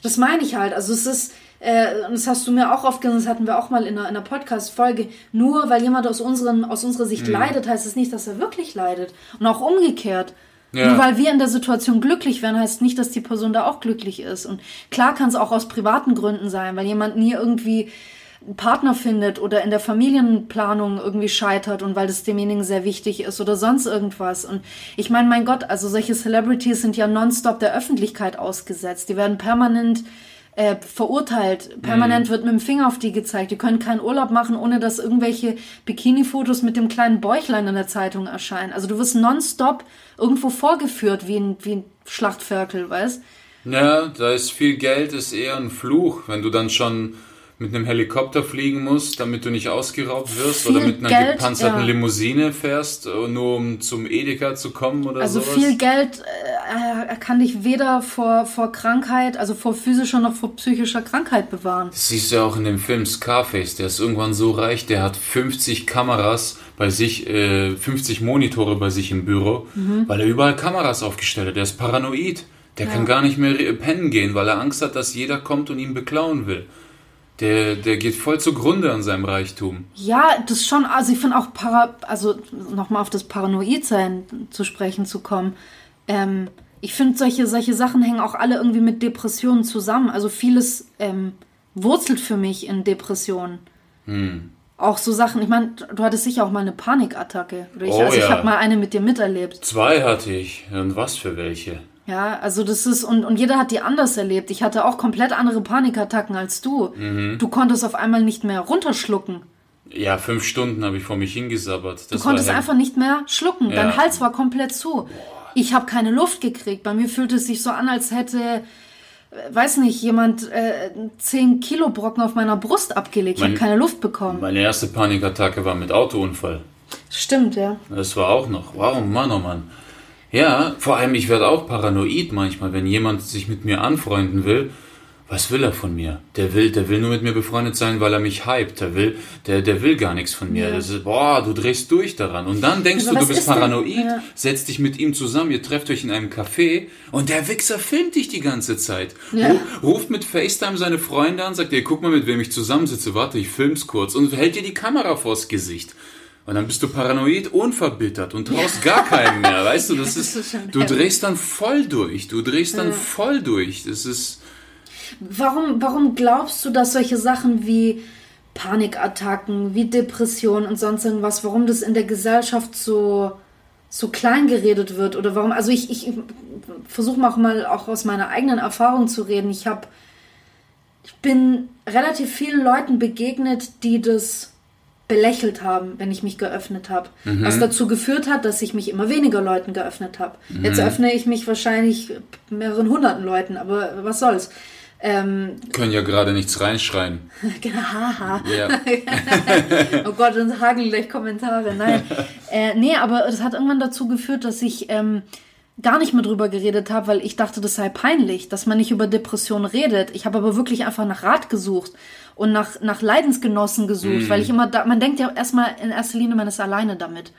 Das meine ich halt. Also es ist, äh, und das hast du mir auch oft gesagt, das hatten wir auch mal in einer, in einer Podcast-Folge. Nur weil jemand aus, unseren, aus unserer Sicht leidet, heißt es nicht, dass er wirklich leidet. Und auch umgekehrt. Ja. Nur weil wir in der Situation glücklich werden, heißt nicht, dass die Person da auch glücklich ist. Und klar kann es auch aus privaten Gründen sein, weil jemand nie irgendwie einen Partner findet oder in der Familienplanung irgendwie scheitert und weil das demjenigen sehr wichtig ist oder sonst irgendwas. Und ich meine, mein Gott, also solche Celebrities sind ja nonstop der Öffentlichkeit ausgesetzt. Die werden permanent äh, verurteilt. Permanent wird mit dem Finger auf die gezeigt. Die können keinen Urlaub machen, ohne dass irgendwelche Bikini-Fotos mit dem kleinen Bäuchlein in der Zeitung erscheinen. Also du wirst nonstop irgendwo vorgeführt wie ein, wie ein Schlachtferkel, weißt? Ja, da ist viel Geld, ist eher ein Fluch, wenn du dann schon mit einem Helikopter fliegen musst, damit du nicht ausgeraubt wirst Viel oder mit einer Geld, gepanzerten ja. Limousine fährst, äh, nur um zum Edeka zu kommen oder Also sowas. viel Geld äh, kann dich weder vor, vor Krankheit, also vor physischer noch vor psychischer Krankheit bewahren. Das siehst du ja auch in dem Film Scarface, der ist irgendwann so reich, der hat 50 Kameras bei sich, äh, 50 Monitore bei sich im Büro, Mhm. weil er überall Kameras aufgestellt hat. Der ist paranoid. Der kann gar nicht mehr pennen gehen, weil er Angst hat, dass jeder kommt und ihn beklauen will. Der, der geht voll zugrunde an seinem Reichtum. Ja, das schon, also ich finde auch, para, also nochmal auf das Paranoidsein zu sprechen zu kommen. Ähm, ich finde, solche, solche Sachen hängen auch alle irgendwie mit Depressionen zusammen. Also vieles ähm, wurzelt für mich in Depressionen. Hm. Auch so Sachen, ich meine, du hattest sicher auch mal eine Panikattacke. Oder ich, Oh also ich ja. habe mal eine mit dir miterlebt. Zwei hatte ich. Und was für welche? Ja, also das ist, und, und jeder hat die anders erlebt. Ich hatte auch komplett andere Panikattacken als du. Mhm. Du konntest auf einmal nicht mehr runterschlucken. Ja, fünf Stunden habe ich vor mich hingesabbert. Das Du konntest einfach nicht mehr schlucken. Ja. Dein Hals war komplett zu. Ich habe keine Luft gekriegt. Bei mir fühlte es sich so an, als hätte, äh, weiß nicht, jemand äh, 10 Kilo Brocken auf meiner Brust abgelegt. Ich habe keine Luft bekommen. Meine erste Panikattacke war mit Autounfall. Stimmt, ja. Das war auch noch. Wow, Mann, oh Mann. Ja, vor allem, ich werde auch paranoid manchmal, wenn jemand sich mit mir anfreunden will. Was will er von mir? Der will, der will nur mit mir befreundet sein, weil er mich hypt. Der will, der, der will gar nichts von mir. Ja. Das ist, boah, du drehst durch daran. Und dann denkst Aber du, du bist paranoid, Ja. setzt dich mit ihm zusammen, ihr trefft euch in einem Café und der Wichser filmt dich die ganze Zeit. Ja. Ru- Ruft mit FaceTime seine Freunde an, sagt dir, guck mal, mit wem ich zusammensitze, warte, ich film's kurz und hält dir die Kamera vors Gesicht. Und dann bist du paranoid, unverbittert und traust gar keinem mehr, weißt du, (laughs) das Das ist, du drehst dann voll durch, du drehst dann Ja. voll durch, das ist, Warum, warum glaubst du, dass solche Sachen wie Panikattacken, wie Depressionen und sonst irgendwas, warum das in der Gesellschaft so, so klein geredet wird? Oder warum, also ich, ich versuche mal auch mal auch aus meiner eigenen Erfahrung zu reden. Ich habe, ich bin relativ vielen Leuten begegnet, die das belächelt haben, wenn ich mich geöffnet habe. Was dazu geführt hat, dass ich mich immer weniger Leuten geöffnet habe. Jetzt öffne ich mich wahrscheinlich mehreren hunderten Leuten, aber was soll's. Ähm, können ja gerade nichts reinschreien. (laughs) genau, haha. Ja. (laughs) (laughs) Oh Gott, uns hageln gleich Kommentare. Nein. äh, nee, aber das hat irgendwann dazu geführt, dass ich ähm, gar nicht mehr drüber geredet habe, weil ich dachte, das sei peinlich, dass man nicht über Depressionen redet. Ich habe aber wirklich einfach nach Rat gesucht und nach, nach Leidensgenossen gesucht, weil ich immer da, man denkt ja erstmal in erster Linie, man ist alleine damit.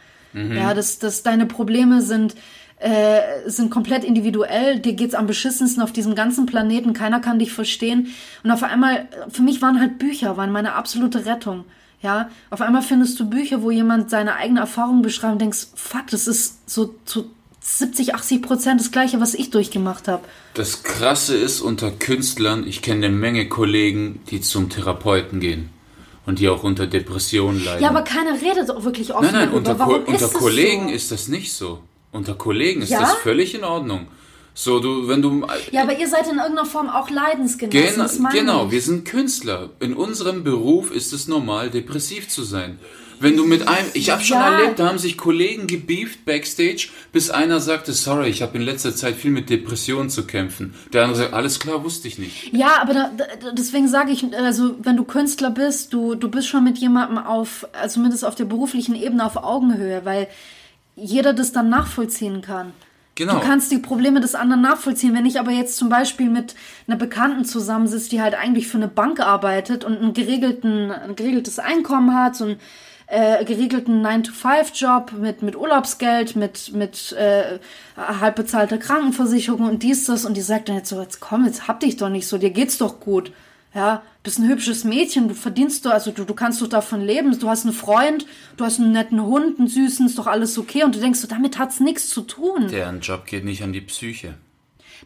Ja, dass, dass deine Probleme sind, äh, sind komplett individuell. Dir geht's am beschissensten auf diesem ganzen Planeten. Keiner kann dich verstehen. Und auf einmal, für mich waren halt Bücher, waren meine absolute Rettung. Ja, auf einmal findest du Bücher, wo jemand seine eigene Erfahrung beschreibt und denkst, fuck, das ist so zu 70, 80 Prozent das Gleiche, was ich durchgemacht habe. Das Krasse ist unter Künstlern, ich kenne eine Menge Kollegen, die zum Therapeuten gehen und die auch unter Depressionen leiden. Ja, aber keiner redet auch wirklich offen nein, nein, darüber. unter, Ko Warum unter ist das Kollegen so? ist das nicht so. Unter Kollegen ist Ja? das völlig in Ordnung. So, du, wenn du Ja, aber ihr seid in irgendeiner Form auch Leidensgenossen. Genau, meine genau, ich. wir sind Künstler. In unserem Beruf ist es normal, depressiv zu sein. Wenn du mit einem, ich habe schon Ja. erlebt, da haben sich Kollegen gebieft backstage, bis einer sagte, sorry, ich habe in letzter Zeit viel mit Depressionen zu kämpfen. Der andere sagt, alles klar, wusste ich nicht. Ja, aber da, da, deswegen sage ich, also wenn du Künstler bist, du, du bist schon mit jemandem auf, also zumindest auf der beruflichen Ebene auf Augenhöhe, weil jeder das dann nachvollziehen kann. Genau. Du kannst die Probleme des anderen nachvollziehen. Wenn ich aber jetzt zum Beispiel mit einer Bekannten zusammensitze, die halt eigentlich für eine Bank arbeitet und einen geregelten, ein geregeltes Einkommen hat, so äh, geregelten 9-to-5-Job mit, mit Urlaubsgeld, mit, mit äh, halb bezahlter Krankenversicherung und dies, das. Und die sagt dann jetzt so, jetzt komm, jetzt hab dich doch nicht so, dir geht's doch gut. Ja, bist ein hübsches Mädchen, du verdienst doch, also du, du kannst doch davon leben, du hast einen Freund, du hast einen netten Hund, einen süßen, ist doch alles okay. Und du denkst so, damit hat's nichts zu tun. Deren Job geht nicht an die Psyche.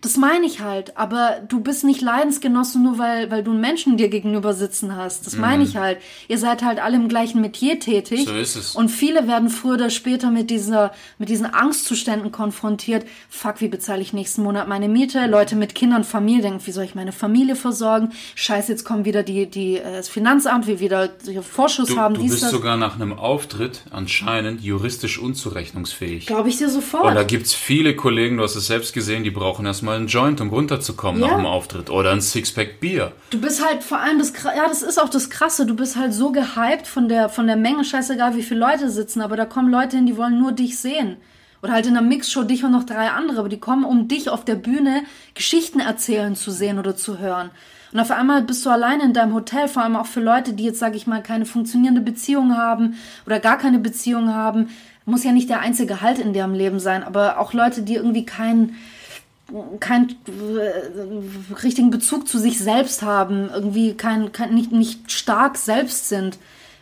Das meine ich halt, aber du bist nicht Leidensgenosse nur weil, weil du einen Menschen dir gegenüber sitzen hast. Das meine ich halt. Ihr seid halt alle im gleichen Metier tätig. Mhm. So ist es. Und viele werden früher oder später mit dieser, mit diesen Angstzuständen konfrontiert. Fuck, wie bezahle ich nächsten Monat meine Miete? Leute mit Kindern, Familie denken, wie soll ich meine Familie versorgen? Scheiße, jetzt kommen wieder die, die, äh, das Finanzamt, wie wieder Vorschuss Du, haben, du dies, bist das. sogar nach einem Auftritt anscheinend juristisch unzurechnungsfähig. Glaube ich dir Und sofort. da gibt's viele Kollegen, du hast es selbst gesehen, die brauchen erstmal einen Joint, um runterzukommen Ja. nach dem Auftritt. Oder ein Sixpack Bier. Du bist halt vor allem das, ja, das ist auch das Krasse. Du bist halt so gehypt von der, von der Menge, scheißegal wie viele Leute sitzen, aber da kommen Leute hin, die wollen nur dich sehen. Oder halt in einer Mixshow dich und noch drei andere, aber die kommen, um dich auf der Bühne Geschichten erzählen zu sehen oder zu hören. Und auf einmal bist du alleine in deinem Hotel, vor allem auch für Leute, die jetzt, sage ich mal, keine funktionierende Beziehung haben oder gar keine Beziehung haben. Muss ja nicht der einzige Halt in deren Leben sein, aber auch Leute, die irgendwie keinen keinen richtigen Bezug zu sich selbst haben, irgendwie kein, kein, nicht, nicht stark selbst sind.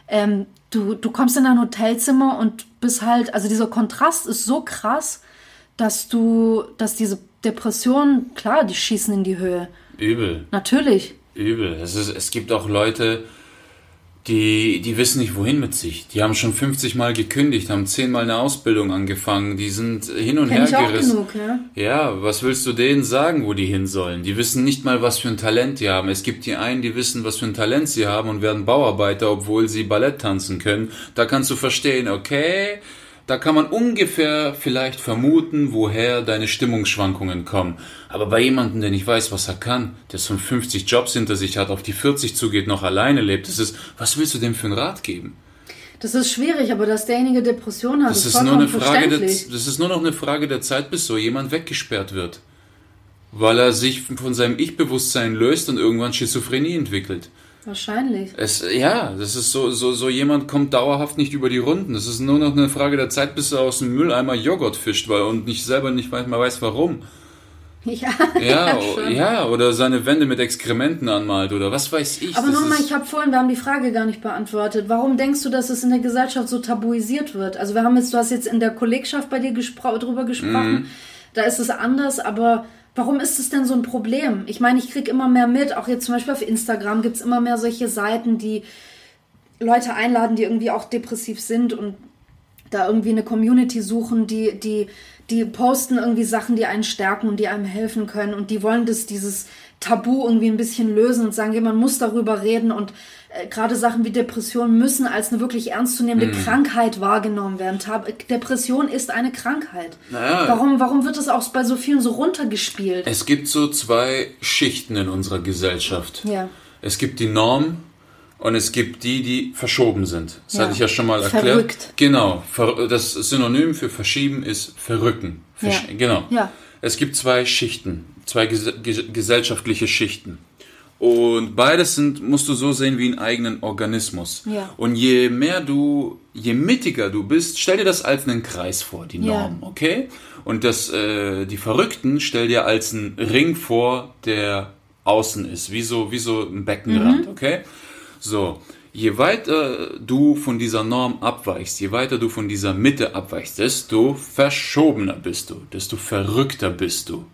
Ähm, du, du kommst in dein Hotelzimmer und bist halt, also dieser Kontrast ist so krass, dass du, dass diese Depressionen, klar, die schießen in die Höhe. Übel. Natürlich. Übel. Es, ist, es gibt auch Leute, die, die wissen nicht, wohin mit sich. Die haben schon 50 Mal gekündigt, haben 10 Mal eine Ausbildung angefangen, die sind hin und Kenn her ich auch gerissen. genug, ja. Ja, was willst du denen sagen, wo die hin sollen? Die wissen nicht mal, was für ein Talent die haben. Es gibt die einen, die wissen, was für ein Talent sie haben und werden Bauarbeiter, obwohl sie Ballett tanzen können. Da kannst du verstehen, okay, da kann man ungefähr vielleicht vermuten, woher deine Stimmungsschwankungen kommen. Aber bei jemandem, der nicht weiß, was er kann, der schon 50 Jobs hinter sich hat, auf die 40 zugeht, noch alleine lebt, das ist, was willst du dem für einen Rat geben? Das ist schwierig, aber dass derjenige Depression hat, Das ist ist nur eine Frage der, das ist nur noch eine Frage der Zeit, bis so jemand weggesperrt wird. Weil er sich von seinem Ich-Bewusstsein löst und irgendwann Schizophrenie entwickelt. Wahrscheinlich. Es, ja, das ist so, so, so jemand kommt dauerhaft nicht über die Runden. Das ist nur noch eine Frage der Zeit, bis er aus dem Mülleimer Joghurt fischt, weil und nicht selber nicht manchmal weiß warum. Ja, (laughs) Ja, (laughs) schon. ja, oder seine Wände mit Exkrementen anmalt oder was weiß ich. Aber nochmal, ich habe vorhin, wir haben die Frage gar nicht beantwortet. Warum denkst du, dass es in der Gesellschaft so tabuisiert wird? Also wir haben jetzt, du hast jetzt in der Kollegschaft bei dir gespro drüber gesprochen. Mhm. Da ist es anders, aber warum ist es denn so ein Problem? Ich meine, ich krieg immer mehr mit, auch jetzt zum Beispiel auf Instagram gibt's immer mehr solche Seiten, die Leute einladen, die irgendwie auch depressiv sind und da irgendwie eine Community suchen, die, die, die posten irgendwie Sachen, die einen stärken und die einem helfen können und die wollen das, dieses Tabu irgendwie ein bisschen lösen und sagen, ja, man muss darüber reden und äh, gerade Sachen wie Depression müssen als eine wirklich ernstzunehmende Krankheit wahrgenommen werden. Tab Depression ist eine Krankheit. Naja. Warum, warum wird das auch bei so vielen so runtergespielt? Es gibt so zwei Schichten in unserer Gesellschaft. Ja. Es gibt die Norm und es gibt die, die verschoben sind. Das Ja. hatte ich ja schon mal erklärt. Verrückt. Genau. Das Synonym für verschieben ist verrücken. Versch Ja. Genau. Ja. Es gibt zwei Schichten, zwei ges ges gesellschaftliche Schichten. Und beides sind, musst du so sehen wie einen eigenen Organismus. Ja. Und je mehr du, je mittiger du bist, stell dir das als einen Kreis vor, die Ja. Norm, okay? Und das, äh, die Verrückten stell dir als einen Ring vor, der außen ist, wie so, wie so ein Beckenrand, Mhm. okay? So, je weiter du von dieser Norm abweichst, je weiter du von dieser Mitte abweichst, desto verschobener bist du, desto verrückter bist du,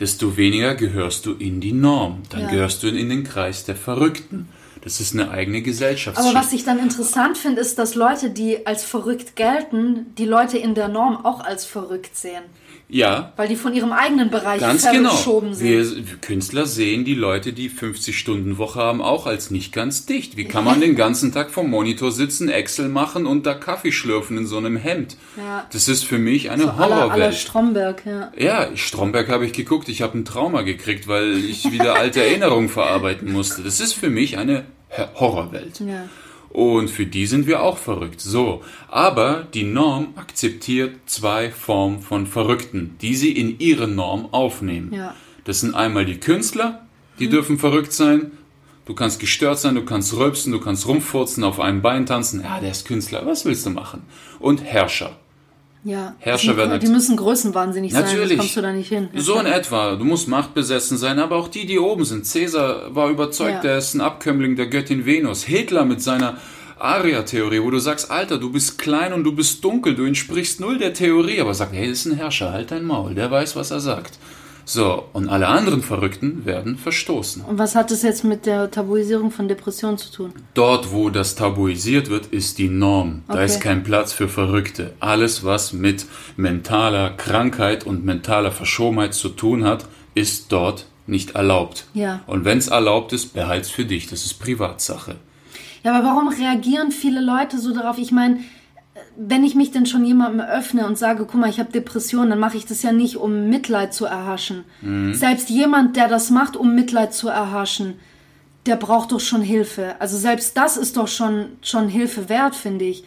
desto weniger gehörst du in die Norm. Dann Ja. gehörst du in, in den Kreis der Verrückten. Das ist eine eigene Gesellschaftsschicht. Aber was ich dann interessant finde, ist, dass Leute, die als verrückt gelten, die Leute in der Norm auch als verrückt sehen. Ja, Weil die von ihrem eigenen Bereich Ganz genau. sind. Wir, wir Künstler sehen die Leute, die 50-Stunden-Woche haben, auch als nicht ganz dicht. Wie kann man den ganzen Tag vom Monitor sitzen, Excel machen und da Kaffee schlürfen in so einem Hemd? Ja. Das ist für mich eine aller, aller Horrorwelt. Stromberg, ja. Ja, Stromberg habe ich geguckt, ich habe ein Trauma gekriegt, weil ich wieder alte (laughs) Erinnerungen verarbeiten musste. Das ist für mich eine Horrorwelt. Ja. Und für die sind wir auch verrückt. So. Aber die Norm akzeptiert zwei Formen von Verrückten, die sie in ihre Norm aufnehmen. Ja. Das sind einmal die Künstler, die dürfen verrückt sein. Du kannst gestört sein, du kannst rülpsen, du kannst rumfurzen, auf einem Bein tanzen. Ja, der ist Künstler, was willst du machen? Und Herrscher. Ja. Herrscher die, werden die müssen größenwahnsinnig sein, Natürlich. sonst kommst du da nicht hin. So in etwa. Du musst machtbesessen sein, aber auch die, die oben sind. Cäsar war überzeugt, Ja. er ist ein Abkömmling der Göttin Venus. Hitler mit seiner Aria-Theorie, wo du sagst, Alter, du bist klein und du bist dunkel, du entsprichst null der Theorie, aber sagt, hey, das ist ein Herrscher, halt dein Maul, der weiß, was er sagt. So, und alle anderen Verrückten werden verstoßen. Und was hat das jetzt mit der Tabuisierung von Depressionen zu tun? Dort, wo das tabuisiert wird, ist die Norm. Da Okay. ist kein Platz für Verrückte. Alles, was mit mentaler Krankheit und mentaler Verschobenheit zu tun hat, ist dort nicht erlaubt. Ja. Und wenn es erlaubt ist, behalt's für dich. Das ist Privatsache. Ja, aber warum reagieren viele Leute so darauf? Ich meine, wenn ich mich denn schon jemandem öffne und sage, guck mal, ich habe Depressionen, dann mache ich das ja nicht, um Mitleid zu erhaschen. Selbst jemand, der das macht, um Mitleid zu erhaschen, der braucht doch schon Hilfe. Also selbst das ist doch schon, schon Hilfe wert, finde ich.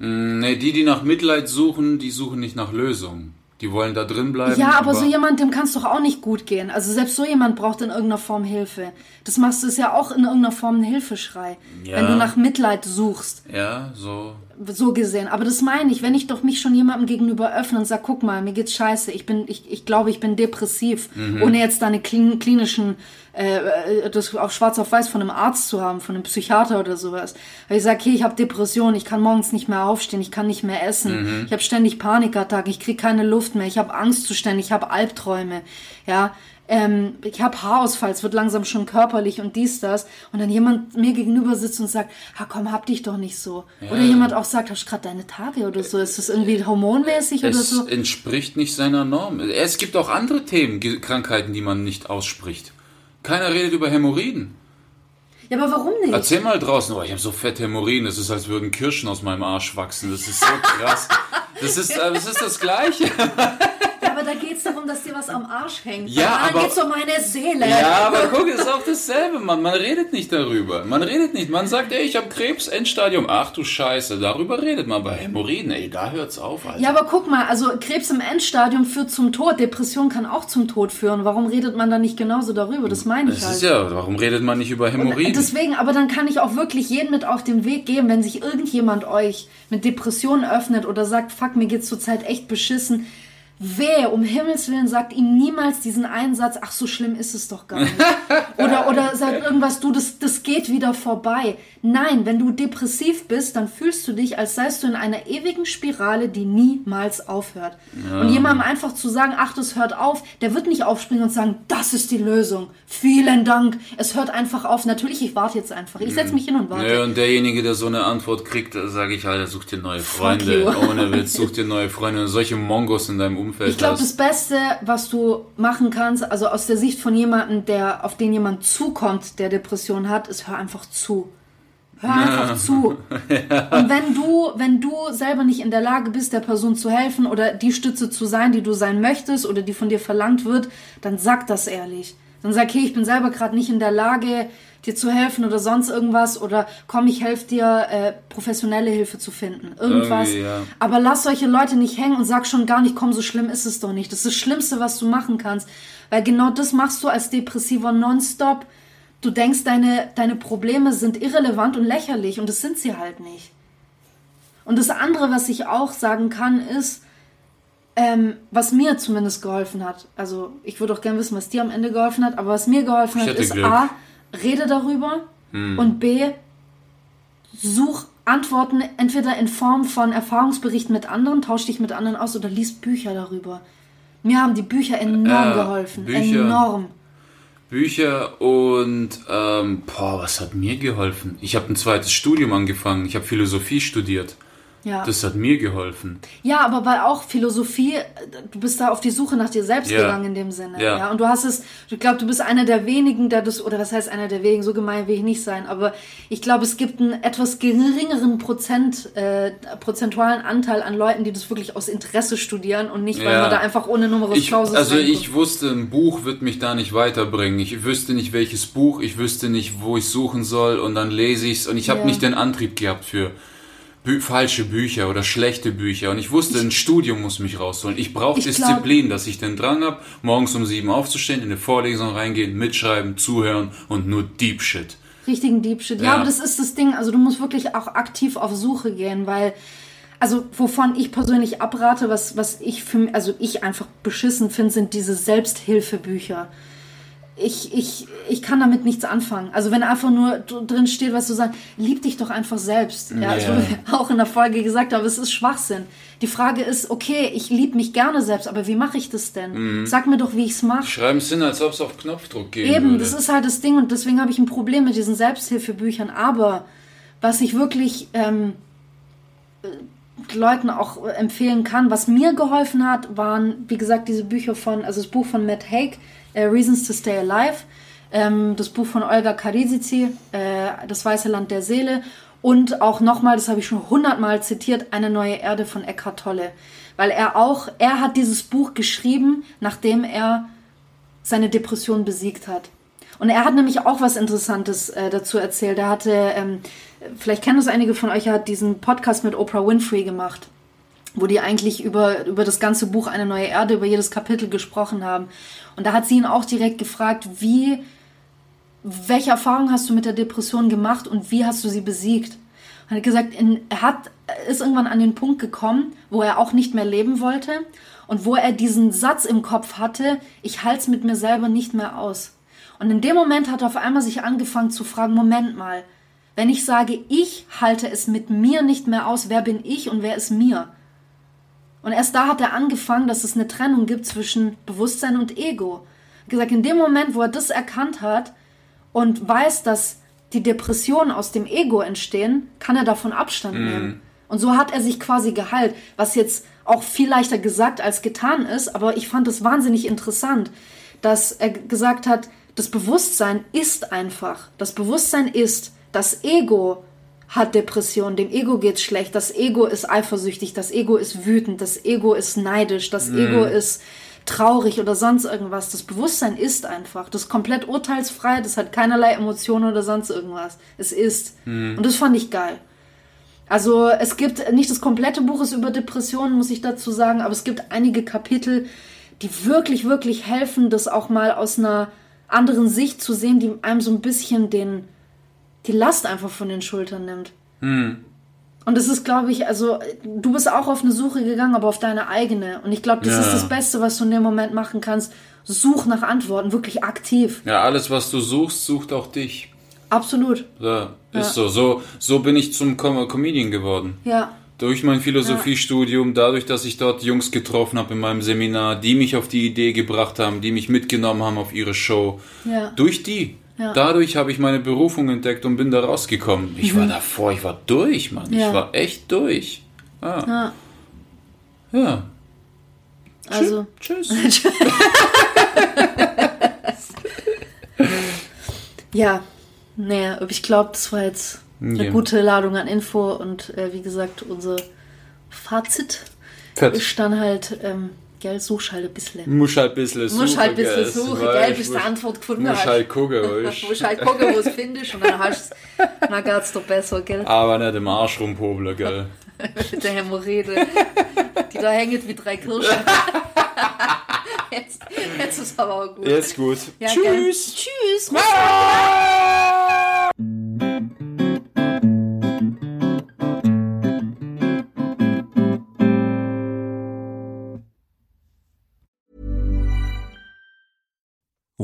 Nee, die, die nach Mitleid suchen, die suchen nicht nach Lösungen. Die wollen da drin bleiben. Ja, aber so jemand, dem kann es doch auch nicht gut gehen. Also selbst so jemand braucht in irgendeiner Form Hilfe. Das machst du ist ja auch in irgendeiner Form ein Hilfeschrei, Ja. wenn du nach Mitleid suchst. Ja, so. So gesehen. Aber das meine ich, wenn ich doch mich schon jemandem gegenüber öffne und sage, guck mal, mir geht's scheiße, ich bin, ich, ich glaube, ich bin depressiv, ohne jetzt da eine klin klinischen, äh, äh, das auf schwarz auf weiß von einem Arzt zu haben, von einem Psychiater oder sowas. Weil ich sage, hey, ich habe Depression, ich kann morgens nicht mehr aufstehen, ich kann nicht mehr essen, ich habe ständig Panikattacken, ich kriege keine Luft mehr, ich habe Angstzustände, ich habe Albträume, ja. Ähm, ich habe Haarausfall, es wird langsam schon körperlich und dies, das. Und dann jemand mir gegenüber sitzt und sagt, ha komm, hab dich doch nicht so. Oder jemand auch sagt, hast du gerade deine Tage oder so? Ist das irgendwie hormonmäßig oder Es so? entspricht nicht seiner Norm. Es gibt auch andere Themen, Krankheiten, die man nicht ausspricht. Keiner redet über Hämorrhoiden. Ja, aber warum nicht? Erzähl mal draußen, oh, ich habe so fette Hämorrhoiden, das ist, als würden Kirschen aus meinem Arsch wachsen. Das ist so krass. Das ist, äh, das ist das Gleiche. (laughs) Aber da geht's darum, dass dir was am Arsch hängt. Ja, aber- geht's um meine Seele. Ja, aber guck, ist auch dasselbe, Mann. Man redet nicht darüber. Man redet nicht. Man sagt, ey, ich habe Krebs, Endstadium. Ach du Scheiße, darüber redet man. Bei Hämorrhoiden, ey, da hört's auf, Alter. Ja, aber guck mal, also Krebs im Endstadium führt zum Tod, Depression kann auch zum Tod führen. Warum redet man da nicht genauso darüber? Das meine ich das halt. ist ja, warum redet man nicht über Hämorrhoiden? Deswegen, aber dann kann ich auch wirklich jeden mit auf den Weg geben, wenn sich irgendjemand euch mit Depressionen öffnet oder sagt, fuck, mir geht's zurzeit echt beschissen. Wehe, um Himmels Willen, sagt ihm niemals diesen Einsatz, ach, so schlimm ist es doch gar nicht. (laughs) Oder, oder sagt irgendwas, du, das, das geht wieder vorbei. Nein, wenn du depressiv bist, dann fühlst du dich, als seist du in einer ewigen Spirale, die niemals aufhört. Und jemandem einfach zu sagen, ach, das hört auf, der wird nicht aufspringen und sagen, das ist die Lösung. Vielen Dank. Es hört einfach auf. Natürlich, ich warte jetzt einfach. Ich setze mich hin und warte. Nö, und derjenige, der so eine Antwort kriegt, sage ich, Alter, such dir neue Freunde. Ohne Witz, such (laughs) dir neue Freunde. Und solche Mongos in deinem Umfeld Ich glaube, das. Beste, was du machen kannst, also aus der Sicht von jemandem, der auf den jemand zukommt, der Depression hat, ist hör einfach zu. Hör einfach zu. (laughs) Und wenn du, wenn du selber nicht in der Lage bist, der Person zu helfen oder die Stütze zu sein, die du sein möchtest oder die von dir verlangt wird, dann sag das ehrlich. Dann sag, hey, ich bin selber gerade nicht in der Lage, dir zu helfen oder sonst irgendwas oder komm, ich helfe dir, äh, professionelle Hilfe zu finden. Irgendwas. Irgendwie, ja. Aber lass solche Leute nicht hängen und sag schon gar nicht, komm, so schlimm ist es doch nicht. Das ist das Schlimmste, was du machen kannst. Weil genau das machst du als Depressiver nonstop. Du denkst, deine, deine Probleme sind irrelevant und lächerlich und das sind sie halt nicht. Und das andere, was ich auch sagen kann, ist, ähm, was mir zumindest geholfen hat. Also ich würde auch gerne wissen, was dir am Ende geholfen hat, aber was mir geholfen hat, ist Glück. Hm. A, rede darüber und B, such Antworten entweder in Form von Erfahrungsberichten mit anderen, tausch dich mit anderen aus oder lies Bücher darüber. Mir haben die Bücher enorm Ja, geholfen. Bücher. Enorm. Bücher und, ähm, boah, was hat mir geholfen? Ich habe ein zweites Studium angefangen. Ich habe Philosophie studiert. Ja. Das hat mir geholfen. ja, aber weil auch Philosophie, äh, du bist da auf die Suche nach dir selbst Ja. gegangen in dem Sinne. Ja. Ja. Und du hast es, ich glaube, du bist einer der wenigen, der das, oder was heißt einer der wenigen, so gemein will ich nicht sein, aber ich glaube, es gibt einen etwas geringeren Prozent, äh, prozentualen Anteil an Leuten, die das wirklich aus Interesse studieren und nicht, weil Ja. man da einfach ohne Numerus Ich, Clausus also ich wusste, ein Buch wird mich da nicht weiterbringen. Ich wüsste nicht, welches Buch, ich wüsste nicht, wo ich suchen soll und dann lese ich's und ich habe nicht den Antrieb gehabt für bü falsche Bücher oder schlechte Bücher und ich wusste, ein Studium muss mich rausholen. Ich brauche Ich glaub- Disziplin, dass ich den Drang habe, morgens um sieben aufzustehen, in eine Vorlesung reingehen, mitschreiben, zuhören und nur Deep Shit. richtigen Deep Shit. Ja, Ja. aber das ist das Ding. Also du musst wirklich auch aktiv auf Suche gehen, weil also wovon ich persönlich abrate, was was ich für also ich einfach beschissen finde, sind diese Selbsthilfebücher. Ich, ich, ich kann damit nichts anfangen. Also wenn einfach nur drin steht, was du sagst, lieb dich doch einfach selbst. Ja, also (laughs) auch in der Folge gesagt habe, es ist Schwachsinn. Die Frage ist, okay, ich liebe mich gerne selbst, aber wie mache ich das denn? Mhm. Sag mir doch, wie ich es mache. Schreiben Sinn, als ob es auf Knopfdruck geht. Eben, würde. das ist halt das Ding und deswegen habe ich ein Problem mit diesen Selbsthilfebüchern. Aber was ich wirklich ähm, Leuten auch empfehlen kann, was mir geholfen hat, waren, wie gesagt, diese Bücher von, also das Buch von Matt Haig, äh, Reasons to Stay Alive, ähm, das Buch von Olga Karisici, äh, Das Weiße Land der Seele und auch nochmal, das habe ich schon hundertmal zitiert, Eine neue Erde von Eckhart Tolle. Weil er auch, er hat dieses Buch geschrieben, nachdem er seine Depression besiegt hat. Und er hat nämlich auch was Interessantes äh, dazu erzählt. Er hatte, ähm, vielleicht kennen das einige von euch, er hat diesen Podcast mit Oprah Winfrey gemacht wo die eigentlich über, über das ganze Buch Eine neue Erde, über jedes Kapitel gesprochen haben. Und da hat sie ihn auch direkt gefragt, wie, welche Erfahrung hast du mit der Depression gemacht und wie hast du sie besiegt? Und er hat gesagt, in, er hat, ist irgendwann an den Punkt gekommen, wo er auch nicht mehr leben wollte und wo er diesen Satz im Kopf hatte, ich halte es mit mir selber nicht mehr aus. Und in dem Moment hat er auf einmal sich angefangen zu fragen, Moment mal, wenn ich sage, ich halte es mit mir nicht mehr aus, wer bin ich und wer ist mir? Und erst da hat er angefangen, dass es eine Trennung gibt zwischen Bewusstsein und Ego. Gesagt, in dem Moment, wo er das erkannt hat und weiß, dass die Depressionen aus dem Ego entstehen, kann er davon Abstand mm. nehmen. Und so hat er sich quasi geheilt, was jetzt auch viel leichter gesagt als getan ist, aber ich fand es wahnsinnig interessant, dass er gesagt hat, das Bewusstsein ist einfach. Das Bewusstsein ist, das Ego hat Depression, dem Ego geht's schlecht, das Ego ist eifersüchtig, das Ego ist wütend, das Ego ist neidisch, das mhm. Ego ist traurig oder sonst irgendwas. Das Bewusstsein ist einfach. Das ist komplett urteilsfrei, das hat keinerlei Emotionen oder sonst irgendwas. Es ist. Mhm. Und das fand ich geil. Also es gibt nicht das komplette Buch ist über Depressionen, muss ich dazu sagen, aber es gibt einige Kapitel, die wirklich, wirklich helfen, das auch mal aus einer anderen Sicht zu sehen, die einem so ein bisschen den, die Last einfach von den Schultern nimmt. Hm. Und das ist, glaube ich, also du bist auch auf eine Suche gegangen, aber auf deine eigene. Und ich glaube, das ja. ist das Beste, was du in dem Moment machen kannst. Such nach Antworten, wirklich aktiv. Ja, alles, was du suchst, sucht auch dich. Absolut. Ja, ist ja. so. so. So bin ich zum Com Comedian geworden. Ja. Durch mein Philosophiestudium, dadurch, dass ich dort Jungs getroffen habe in meinem Seminar, die mich auf die Idee gebracht haben, die mich mitgenommen haben auf ihre Show. Ja. Durch die. Ja. Dadurch habe ich meine Berufung entdeckt und bin da rausgekommen. Ich mhm. war davor, ich war durch, Mann. Ja. Ich war echt durch. Ah. Ja. ja. Also. Tschüss. (laughs) ja. Naja, ich glaube, das war jetzt eine ja. gute Ladung an Info und äh, wie gesagt, unser Fazit Fett. ist dann halt, ähm, gell, such halt ein bisschen. Muss halt ein bisschen suchen. Muss halt ein bisschen suchen, gell, bis du die Antwort gefunden hast. Muss halt gucken, weißt (laughs) Muss halt gucken, wo es findest und dann hast dann geht's doch besser, gell. Aber nicht im Arsch rumpobeln, gell. Mit der Hämorrhoide, die da hängt wie drei Kirschen. (laughs) jetzt, jetzt ist aber auch gut. Jetzt gut. Ja, Tschüss. Gell. Tschüss.